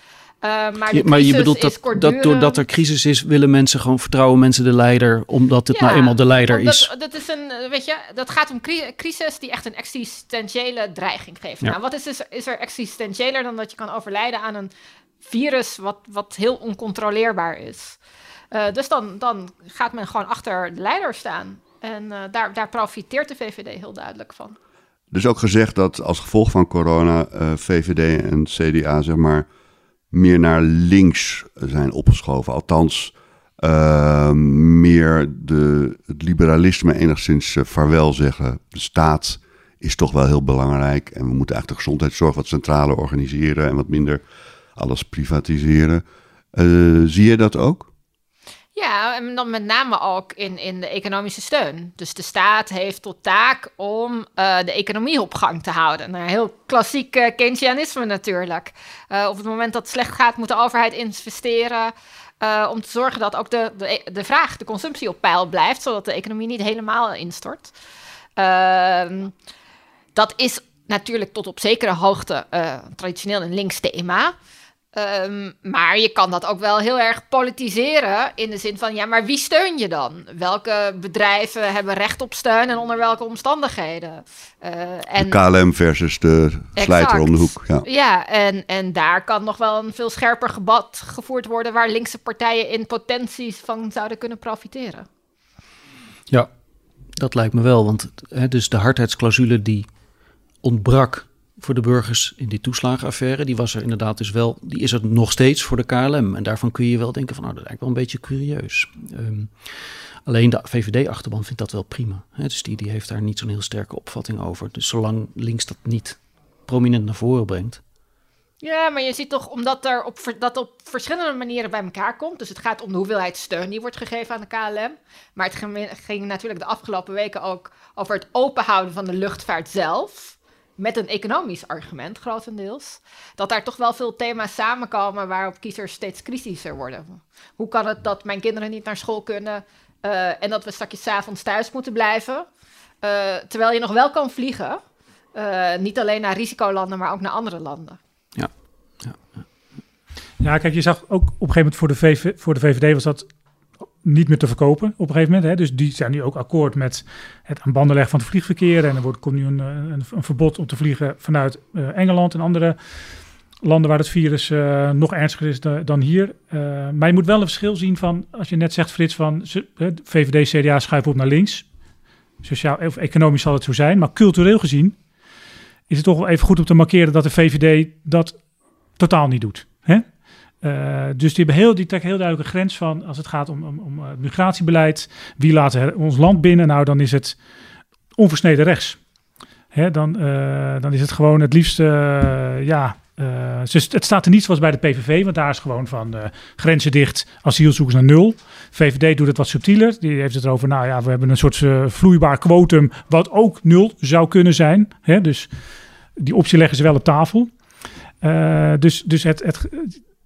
Uh, maar, ja, maar, je bedoelt dat, dat doordat er crisis is, willen mensen gewoon vertrouwen mensen de leider, omdat het nou eenmaal de leider is. Dat is een, eh, weet je, dat gaat om crisis die echt een existentiële dreiging geeft. Nou, wat is, is, is er existentiëler dan dat je kan overlijden aan een virus wat, wat heel oncontroleerbaar is? Uh, dus dan, dan gaat men gewoon achter de leider staan. En uh, daar, daar profiteert de VVD heel duidelijk van. Dus ook gezegd dat als gevolg van corona VVD en CDA, zeg maar meer naar links zijn opgeschoven. Althans, uh, meer de, het liberalisme enigszins uh, vaarwel zeggen. De staat is toch wel heel belangrijk. En we moeten eigenlijk de gezondheidszorg wat centraler organiseren en wat minder alles privatiseren. Uh, zie je dat ook? Ja, en dan met name ook in, in de economische steun. Dus de staat heeft tot taak om uh, de economie op gang te houden. Nou, heel klassiek uh, Keynesianisme natuurlijk. Uh, op het moment dat het slecht gaat, moet de overheid investeren. om te zorgen dat ook de, de, de vraag, de consumptie op peil blijft, zodat de economie niet helemaal instort. Ehm, dat is natuurlijk tot op zekere hoogte traditioneel een links thema. Ehm, maar je kan dat ook wel heel erg politiseren in de zin van, ja, maar wie steun je dan? Welke bedrijven hebben recht op steun en onder welke omstandigheden? Uh, en, de KLM versus de slijter om de hoek. Ja, ja en, en daar kan nog wel een veel scherper gebad gevoerd worden waar linkse partijen in potenties van zouden kunnen profiteren. Ja, dat lijkt me wel, want hè, dus de hardheidsclausule die ontbrak voor de burgers in die toeslagenaffaire. Die was er inderdaad dus wel, die is er nog steeds voor de KLM. En daarvan kun je wel denken van, nou, dat is eigenlijk wel een beetje curieus. Um, alleen de VVD-achterban vindt dat wel prima. Dus die, die heeft daar niet zo'n heel sterke opvatting over. Dus zolang links dat niet prominent naar voren brengt. Ja, maar je ziet toch, omdat er op, dat op verschillende manieren bij elkaar komt. Dus het gaat om de hoeveelheid steun die wordt gegeven aan de KLM. Maar het ging natuurlijk de afgelopen weken ook over het openhouden van de luchtvaart zelf met een economisch argument, grotendeels, dat daar toch wel veel thema's samenkomen waarop kiezers steeds kritischer worden. Hoe kan het dat mijn kinderen niet naar school kunnen uh, en dat we straks avonds thuis moeten blijven, uh, terwijl je nog wel kan vliegen, uh, niet alleen naar risicolanden, maar ook naar andere landen. Ja. ja. Ja, kijk, je zag ook op een gegeven moment voor de, VV, voor de VVD was dat niet meer te verkopen op een gegeven moment. Hè. Dus die zijn nu ook akkoord met het aan banden leggen van het vliegverkeer. En er wordt, komt nu een, een, een verbod om te vliegen vanuit uh, Engeland en andere landen waar het virus uh, nog ernstiger is da, dan hier. Maar je moet wel een verschil zien van, als je net zegt Frits, van VVD, CDA schuiven op naar links. Sociaal of economisch zal het zo zijn, maar cultureel gezien is het toch wel even goed om te markeren dat de VVD dat totaal niet doet. Hè? Uh, dus die, heel, die trekken heel duidelijk een grens van als het gaat om, om, om het migratiebeleid. Wie laat ons land binnen? Nou, dan is het onversneden rechts. Hè, dan, uh, dan is het gewoon het liefst, ja, het staat er niet zoals bij de PVV, want daar is gewoon van grenzen dicht, asielzoekers naar nul. VVD doet het wat subtieler. Die heeft het erover, nou ja, we hebben een soort vloeibaar kwotum, wat ook nul zou kunnen zijn. Hè, dus die optie leggen ze wel op tafel. dus dus het, het,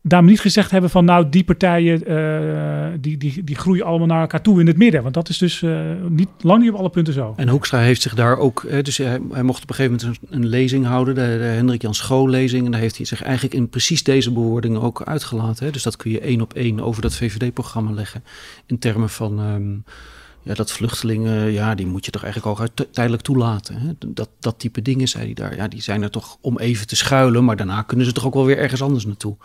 daarom niet gezegd hebben van nou die partijen uh, die, die, die groeien allemaal naar elkaar toe in het midden. Want dat is dus uh, niet, lang niet op alle punten zo. En Hoekstra heeft zich daar ook, dus hij, hij, mocht op een gegeven moment een, een lezing houden, de, Hendrik Jan Schoollezing. En daar heeft hij zich eigenlijk in precies deze bewoordingen ook uitgelaten. Hè. Dus dat kun je één op één over dat VVD-programma leggen in termen van... Um, ja, dat vluchtelingen, ja, die moet je toch eigenlijk ook tijdelijk toelaten. Hè? Dat, dat type dingen, zei hij daar. Ja, die zijn er toch om even te schuilen, maar daarna kunnen ze toch ook wel weer ergens anders naartoe.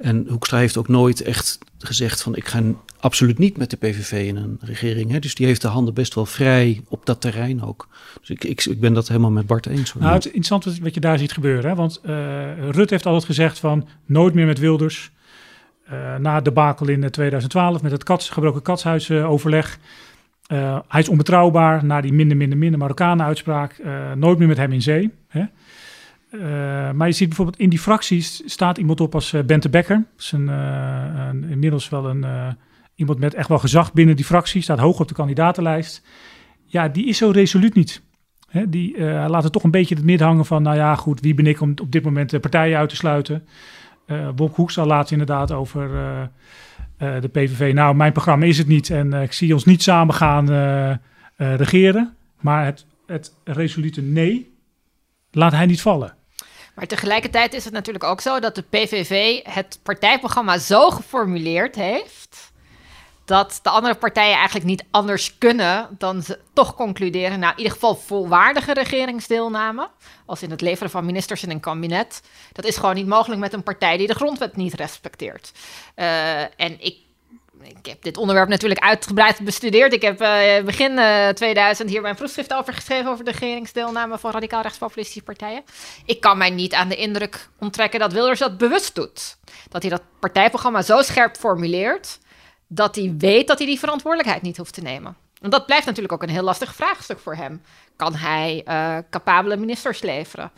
En Hoekstra heeft ook nooit echt gezegd van ik ga absoluut niet met de PVV in een regering. Hè? Dus die heeft de handen best wel vrij op dat terrein ook. Dus ik, ik, ik ben dat helemaal met Bart eens. Nou, het is interessant wat je daar ziet gebeuren. Hè? Want uh, Rutte heeft altijd gezegd van nooit meer met Wilders. Uh, na de bakel in 2012 eh, met het gebroken katshuisoverleg. Uh, hij is onbetrouwbaar na die minder, minder, minder Marokkanen uitspraak. nooit meer met hem in zee. Hè? Uh, maar je ziet bijvoorbeeld in die fracties staat iemand op als uh, Bente Becker. Dat is een, uh, inmiddels wel een, iemand met echt wel gezag binnen die fractie. Staat hoog op de kandidatenlijst. Ja, die is zo resoluut niet. Hè, die laat het toch een beetje het midden hangen van... nou ja, goed, wie ben ik om op dit moment de partijen uit te sluiten? Bob Hoekstra laat inderdaad over de PVV... nou, mijn programma is het niet en ik zie ons niet samen gaan regeren. Maar het, het resolute nee laat hij niet vallen. Maar tegelijkertijd is het natuurlijk ook zo dat de PVV het partijprogramma zo geformuleerd heeft. dat de andere partijen eigenlijk niet anders kunnen dan ze toch concluderen. Nou, in ieder geval volwaardige regeringsdeelname. Als in het leveren van ministers in een kabinet. Dat is gewoon niet mogelijk met een partij die de grondwet niet respecteert. Uh, en ik ik heb dit onderwerp natuurlijk uitgebreid bestudeerd. Ik heb uh, begin uh, eh, 2000 hier mijn proefschrift over geschreven over de regeringsdeelname van radicaal rechtspopulistische partijen. Ik kan mij niet aan de indruk onttrekken dat Wilders dat bewust doet. Dat hij dat partijprogramma zo scherp formuleert dat hij weet dat hij die verantwoordelijkheid niet hoeft te nemen. En dat blijft natuurlijk ook een heel lastig vraagstuk voor hem. Kan hij uh, capabele ministers leveren?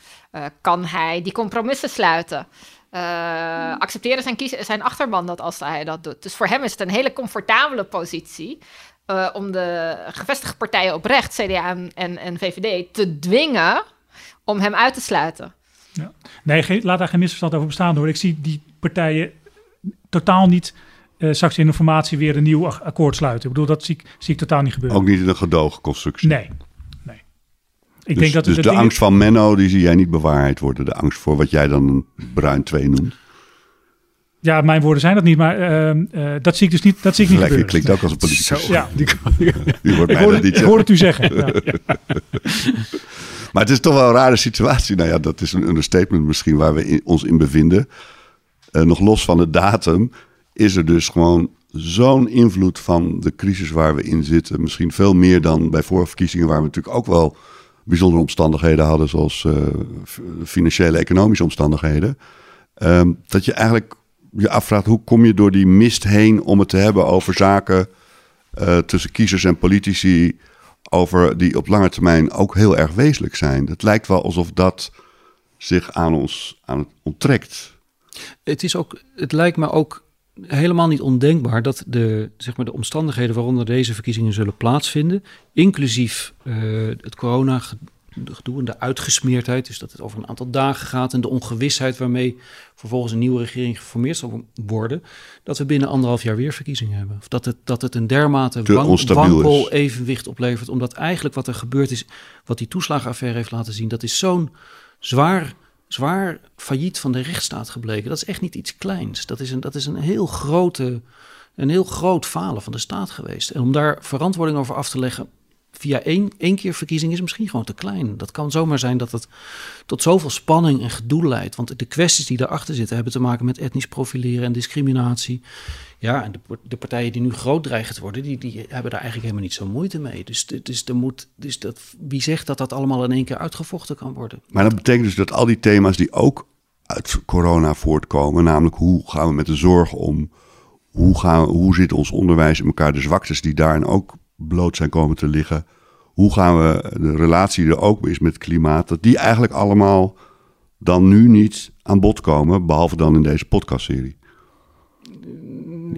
kan hij die compromissen sluiten? Uh, accepteren zijn, kiezen, zijn achterban dat als hij dat doet. Dus voor hem is het een hele comfortabele positie uh, om de gevestigde partijen op recht, CDA en, en, VVD, te dwingen om hem uit te sluiten. Ja. Nee, laat daar geen misverstand over bestaan hoor. Ik zie die partijen totaal niet uh, straks in informatie weer een nieuw akkoord sluiten. Ik bedoel, dat zie ik, zie ik totaal niet gebeuren. Ook niet in een gedoogconstructie? Nee, ik dus, denk dat dus de, angst van Menno, die zie jij niet bewaarheid worden. De angst voor wat jij dan bruin 2 noemt. Ja, mijn woorden zijn dat niet, maar ehm, eh, dat zie ik dus niet, dat zie ik niet Lekker, gebeuren. klinkt ook als een politicus. Ja, U wordt ik mij dat niet ik hoorde het u zeggen. Ja. Maar het is toch wel een rare situatie. Nou ja, dat is een understatement misschien waar we in- ons in bevinden. Eh, nog los van de datum is er dus gewoon zo'n invloed van de crisis waar we in zitten. Misschien veel meer dan bij vorige verkiezingen waar we natuurlijk ook wel bijzondere omstandigheden hadden. Zoals eh, financiële, economische omstandigheden. Ehm, dat je eigenlijk je afvraagt hoe kom je door die mist heen om het te hebben over zaken eh, tussen kiezers en politici over die op lange termijn ook heel erg wezenlijk zijn. Het lijkt wel alsof dat zich aan ons aan onttrekt. Het, is ook, het lijkt me ook helemaal niet ondenkbaar dat de, zeg maar, de omstandigheden waaronder deze verkiezingen zullen plaatsvinden, inclusief eh, het corona gedoe en de uitgesmeerdheid, dus dat het over een aantal dagen gaat en de ongewisheid waarmee vervolgens een nieuwe regering geformeerd zal worden, dat we binnen anderhalf jaar weer verkiezingen hebben. Of dat het, dat het een dermate wank- wankel evenwicht oplevert, omdat eigenlijk wat er gebeurd is, wat die toeslagenaffaire heeft laten zien, dat is zo'n zwaar zwaar failliet van de rechtsstaat gebleken. Dat is echt niet iets kleins. Dat is een, dat is een, heel, grote, een heel groot falen van de staat geweest. En om daar verantwoording over af te leggen via één, één keer verkiezing is misschien gewoon te klein. Dat kan zomaar zijn dat het tot zoveel spanning en gedoe leidt. Want de kwesties die daarachter zitten hebben te maken met etnisch profileren en discriminatie. Ja, en de, de partijen die nu groot dreigen te worden, die, die hebben daar eigenlijk helemaal niet zo moeite mee. Dus, dus, er moet, dus dat, wie zegt dat dat allemaal in één keer uitgevochten kan worden? Maar dat betekent dus dat al die thema's die ook uit corona voortkomen, namelijk hoe gaan we met de zorg om, hoe, gaan, hoe zit ons onderwijs in elkaar, de zwaktes die daarin ook bloot zijn komen te liggen, hoe gaan we de relatie er ook is met het klimaat, dat die eigenlijk allemaal dan nu niet aan bod komen, behalve dan in deze podcastserie.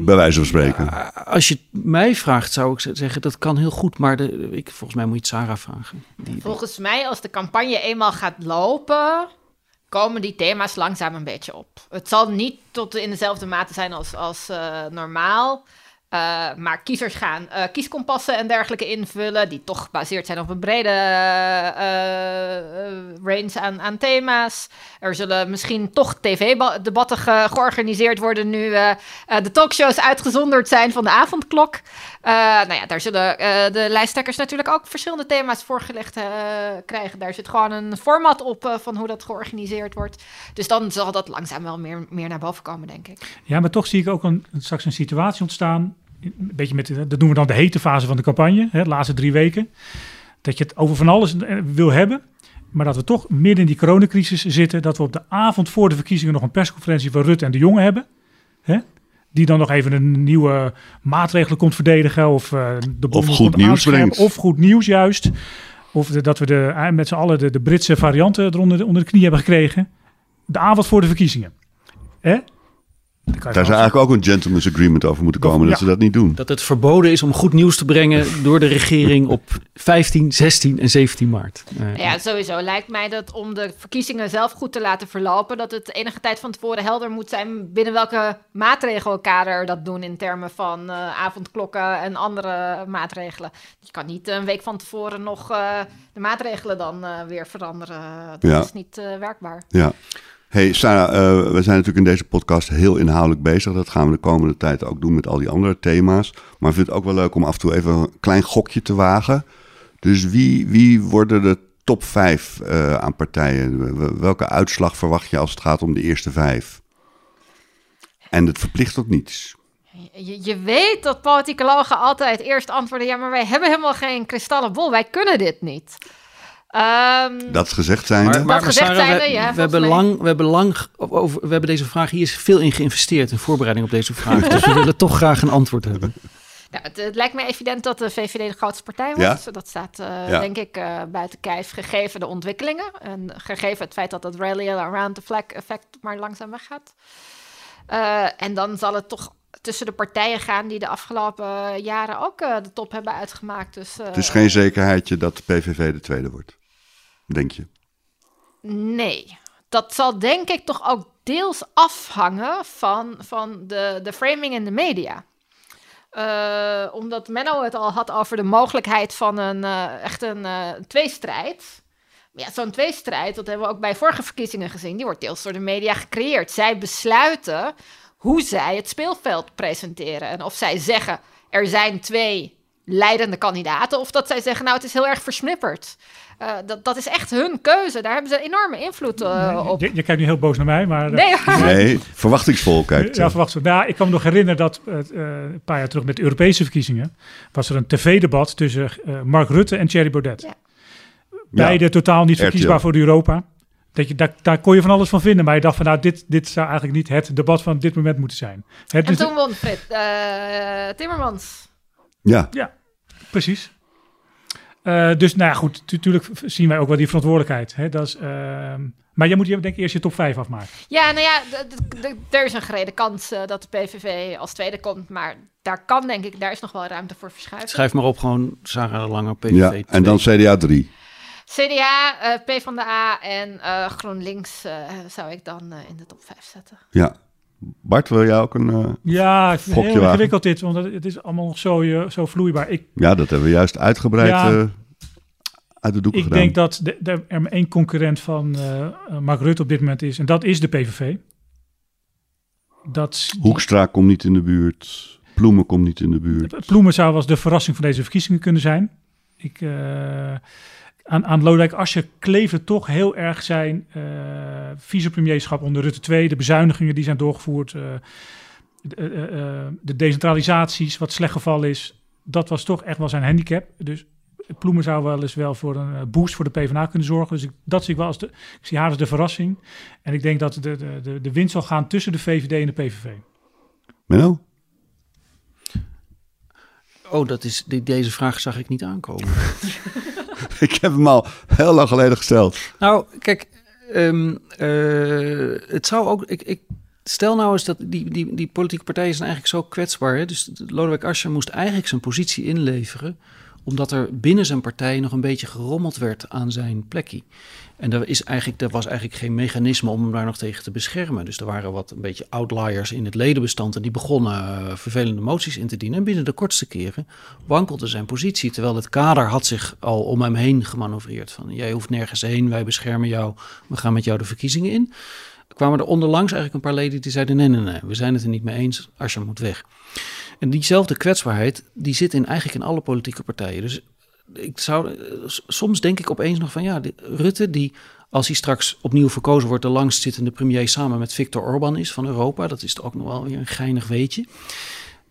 Bij wijze van spreken. Als je het mij vraagt, zou ik zeggen dat kan heel goed. Maar de, ik, volgens mij moet je het Sarah vragen. Die, Volgens mij, als de campagne eenmaal gaat lopen, komen die thema's langzaam een beetje op. Het zal niet tot in dezelfde mate zijn als, als eh, normaal. Eh, maar kiezers gaan eh, kieskompassen en dergelijke invullen, die toch gebaseerd zijn op een brede eh, range aan, aan thema's. Er zullen misschien toch tv-debatten ge- georganiseerd worden nu de talkshows uitgezonderd zijn van de avondklok. Nou ja, daar zullen de lijsttrekkers natuurlijk ook verschillende thema's voorgelegd krijgen. Daar zit gewoon een format op van hoe dat georganiseerd wordt. Dus dan zal dat langzaam wel meer, meer naar boven komen, denk ik. Ja, maar toch zie ik ook een, straks een situatie ontstaan. Een beetje met, dat noemen we dan de hete fase van de campagne, hè, de laatste drie weken. Dat je het over van alles eh, wil hebben. Maar dat we toch midden in die coronacrisis zitten. Dat we op de avond voor de verkiezingen nog een persconferentie van Rutte en de Jonge hebben. Hè? Die dan nog even een nieuwe maatregelen komt verdedigen. Of, eh, de Of goed nieuws brengt. Of goed nieuws juist. Of de- dat we de, eh, met z'n allen de, de Britse varianten eronder de, onder de knie hebben gekregen. De avond voor de verkiezingen. Hè? Daar zou eigenlijk ook een gentleman's agreement over moeten komen, Ja. dat ze dat niet doen. dat het verboden is om goed nieuws te brengen door de regering op 15, 16 en 17 maart. Ja, sowieso lijkt mij dat om de verkiezingen zelf goed te laten verlopen, dat het enige tijd van tevoren helder moet zijn binnen welke maatregelkader dat doen in termen van eh, avondklokken en andere maatregelen. Je kan niet een week van tevoren nog eh, de maatregelen dan eh, weer veranderen. Dat Ja. is niet eh, werkbaar. Ja. Hey Sarah, eh, we zijn natuurlijk in deze podcast heel inhoudelijk bezig. Dat gaan we de komende tijd ook doen met al die andere thema's. Maar ik vind het ook wel leuk om af en toe even een klein gokje te wagen. Dus wie, wie worden de top vijf eh, aan partijen? Welke uitslag verwacht je als het gaat om de eerste vijf? En het verplicht tot niets. Je, je weet dat politicologen altijd eerst antwoorden: ja, maar wij hebben helemaal geen kristallen bol, wij kunnen dit niet. Ehm, Dat gezegd zijnde. maar- gezegd Sarah, zijnde, we, ja, we, volgens hebben lang, we hebben lang over, we hebben deze vraag, hier is veel in geïnvesteerd in voorbereiding op deze vraag. dus we willen toch graag een antwoord hebben. Ja, het, het lijkt me evident dat de VVD de grootste partij Ja? wordt. Dat staat, eh, Ja. denk ik, eh, buiten kijf, gegeven de ontwikkelingen. En gegeven het feit dat het rally around the flag effect maar langzaam weggaat. Eh, en dan zal het toch tussen de partijen gaan die de afgelopen jaren ook eh, de top hebben uitgemaakt. Dus, eh, Het is geen zekerheidje dat de PVV de tweede wordt. Denk je? Nee, dat zal denk ik toch ook deels afhangen van, van de, de framing in de media. Eh, omdat Menno het al had over de mogelijkheid van een eh, echt een eh, tweestrijd. Ja, zo'n tweestrijd, dat hebben we ook bij vorige verkiezingen gezien, die wordt deels door de media gecreëerd. Zij besluiten hoe zij het speelveld presenteren. En of zij zeggen, er zijn twee leidende kandidaten, of dat zij zeggen, nou, het is heel erg versnipperd. Uh, dat, dat is echt hun keuze. Daar hebben ze enorme invloed uh, op. Je, je, kijkt nu heel boos naar mij, maar... Nee, nee verwachtingsvol kijkt. Ja, verwachtingsvol. Nou, ik kan me nog herinneren dat uh, een paar jaar terug met de Europese verkiezingen... was er een tv-debat tussen Mark Rutte en Thierry Baudet. Ja. Beide ja, totaal niet verkiesbaar voor Europa. Dat je, daar, daar kon je van alles van vinden. Maar je dacht van nou, dit, dit zou eigenlijk niet het debat van dit moment moeten zijn. Het, en toen won Frit, Timmermans. Ja. Ja, precies. Uh, dus nou ja, goed, natuurlijk zien wij ook wel die verantwoordelijkheid. Hè? Dat is, uh, maar je moet je denk ik eerst je top 5 afmaken. Ja, nou ja, er is een gereden kans uh, dat de PVV als tweede komt. Maar daar kan denk ik, daar is nog wel ruimte voor verschuiven. Schrijf maar op gewoon Sarah Lange PVV Ja, 2. en dan CDA 3. CDA, P van de A en GroenLinks zou ik dan in de top 5 zetten. Ja, Bart, wil jij ook een uh, Ja, ik vind het heel ingewikkeld dit, want het is allemaal nog zo, uh, zo vloeibaar. Ik, ja, dat hebben we juist uitgebreid ja, uh, uit de doek ik gedaan. Ik denk dat de, de, er maar één concurrent van Mark Rutte op dit moment is, en dat is de PVV. Dat, Hoekstra komt niet in de buurt, Ploemen komt niet in de buurt. Ploemen zou eens de verrassing van deze verkiezingen kunnen zijn. Ik aan, aan Lodewijk Asscher kleefde toch heel erg zijn uh, vicepremierschap onder Rutte 2. De bezuinigingen die zijn doorgevoerd. Uh, de, uh, de, decentralisaties, wat slecht geval is. Dat was toch echt wel zijn handicap. Dus Ploemen zou wel eens wel voor een boost voor de PvdA kunnen zorgen. Dus ik, dat zie ik wel als de, ik zie haar als de verrassing. En ik denk dat de, de, de, de winst zal gaan tussen de VVD en de PVV. Menno? Oh, dat is, deze vraag zag ik niet aankomen. ik heb hem al heel lang geleden gesteld. Nou, kijk, um, uh, het zou ook. Ik, ik, stel nou eens dat die, die, die politieke partijen zijn eigenlijk zo kwetsbaar. Hè? Dus Lodewijk Asscher moest eigenlijk zijn positie inleveren omdat er binnen zijn partij nog een beetje gerommeld werd aan zijn plekje. En er, is eigenlijk, er was eigenlijk geen mechanisme om hem daar nog tegen te beschermen. Dus er waren wat een beetje outliers in het ledenbestand en die begonnen uh, vervelende moties in te dienen. En binnen de kortste keren wankelde zijn positie, terwijl het kader had zich al om hem heen gemanoeuvreerd. Van jij hoeft nergens heen, wij beschermen jou, we gaan met jou de verkiezingen in. Kwamen er onderlangs eigenlijk een paar leden die zeiden nee, nee, nee, we zijn het er niet mee eens, Asscher moet weg. En diezelfde kwetsbaarheid, die zit in eigenlijk in alle politieke partijen. Dus ik zou, soms denk ik opeens nog van ja, Rutte die als hij straks opnieuw verkozen wordt de langstzittende premier samen met Viktor Orban is van Europa, dat is ook nog wel weer een geinig weetje.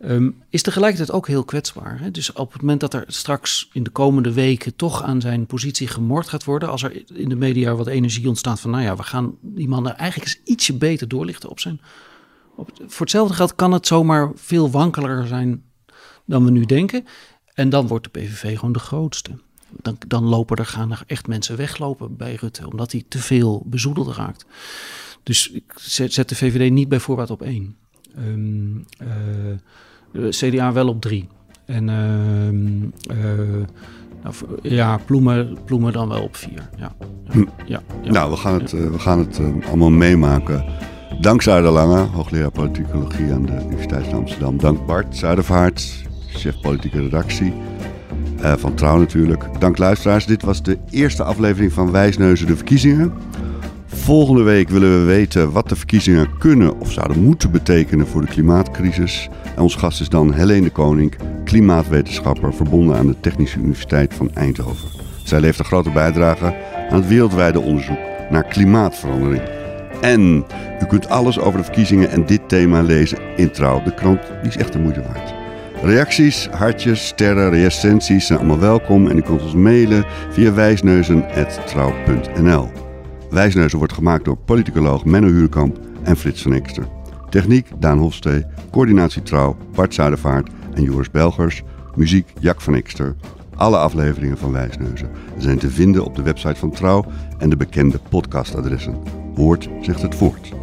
Um, is tegelijkertijd ook heel kwetsbaar. Hè? Dus op het moment dat er straks in de komende weken toch aan zijn positie gemord gaat worden, als er in de media wat energie ontstaat van, nou ja, we gaan die man er eigenlijk eens ietsje beter doorlichten op zijn. Voor hetzelfde geld kan het zomaar veel wankeliger zijn dan we nu denken. En dan wordt de PVV gewoon de grootste. Dan, dan lopen er, gaan er echt mensen weglopen bij Rutte, omdat hij te veel bezoedeld raakt. Dus ik zet de VVD niet bij voorbaat op één. Um, uh, CDA wel op drie. En uh, uh, nou, ja, ploemen, ploemen dan wel op vier. Ja, ja, ja, ja. Nou, we gaan het, ja. we gaan het allemaal meemaken. Dank Zuider Lange, hoogleraar politicologie aan de Universiteit van Amsterdam. Dank Bart Zuidervaart, chef politieke redactie. Uh, van Trouw natuurlijk. Dank luisteraars. Dit was de eerste aflevering van Wijsneuzen de verkiezingen. Volgende week willen we weten wat de verkiezingen kunnen of zouden moeten betekenen voor de klimaatcrisis. En ons gast is dan Helene de Koning, klimaatwetenschapper verbonden aan de Technische Universiteit van Eindhoven. Zij levert een grote bijdrage aan het wereldwijde onderzoek naar klimaatverandering. En u kunt alles over de verkiezingen en dit thema lezen in Trouw. De krant die is echt de moeite waard. Reacties, hartjes, sterren, recensies zijn allemaal welkom en u kunt ons mailen via wijsneuzen.trouw.nl. Wijsneuzen wordt gemaakt door politicoloog Menno Huurkamp en Frits van Ekster. Techniek Daan Hofstee, coördinatie Trouw Bart Zuidervaart en Joris Belgers, muziek Jack van Ekster. Alle afleveringen van Wijsneuzen zijn te vinden op de website van Trouw en de bekende podcastadressen. Woord zegt het voort.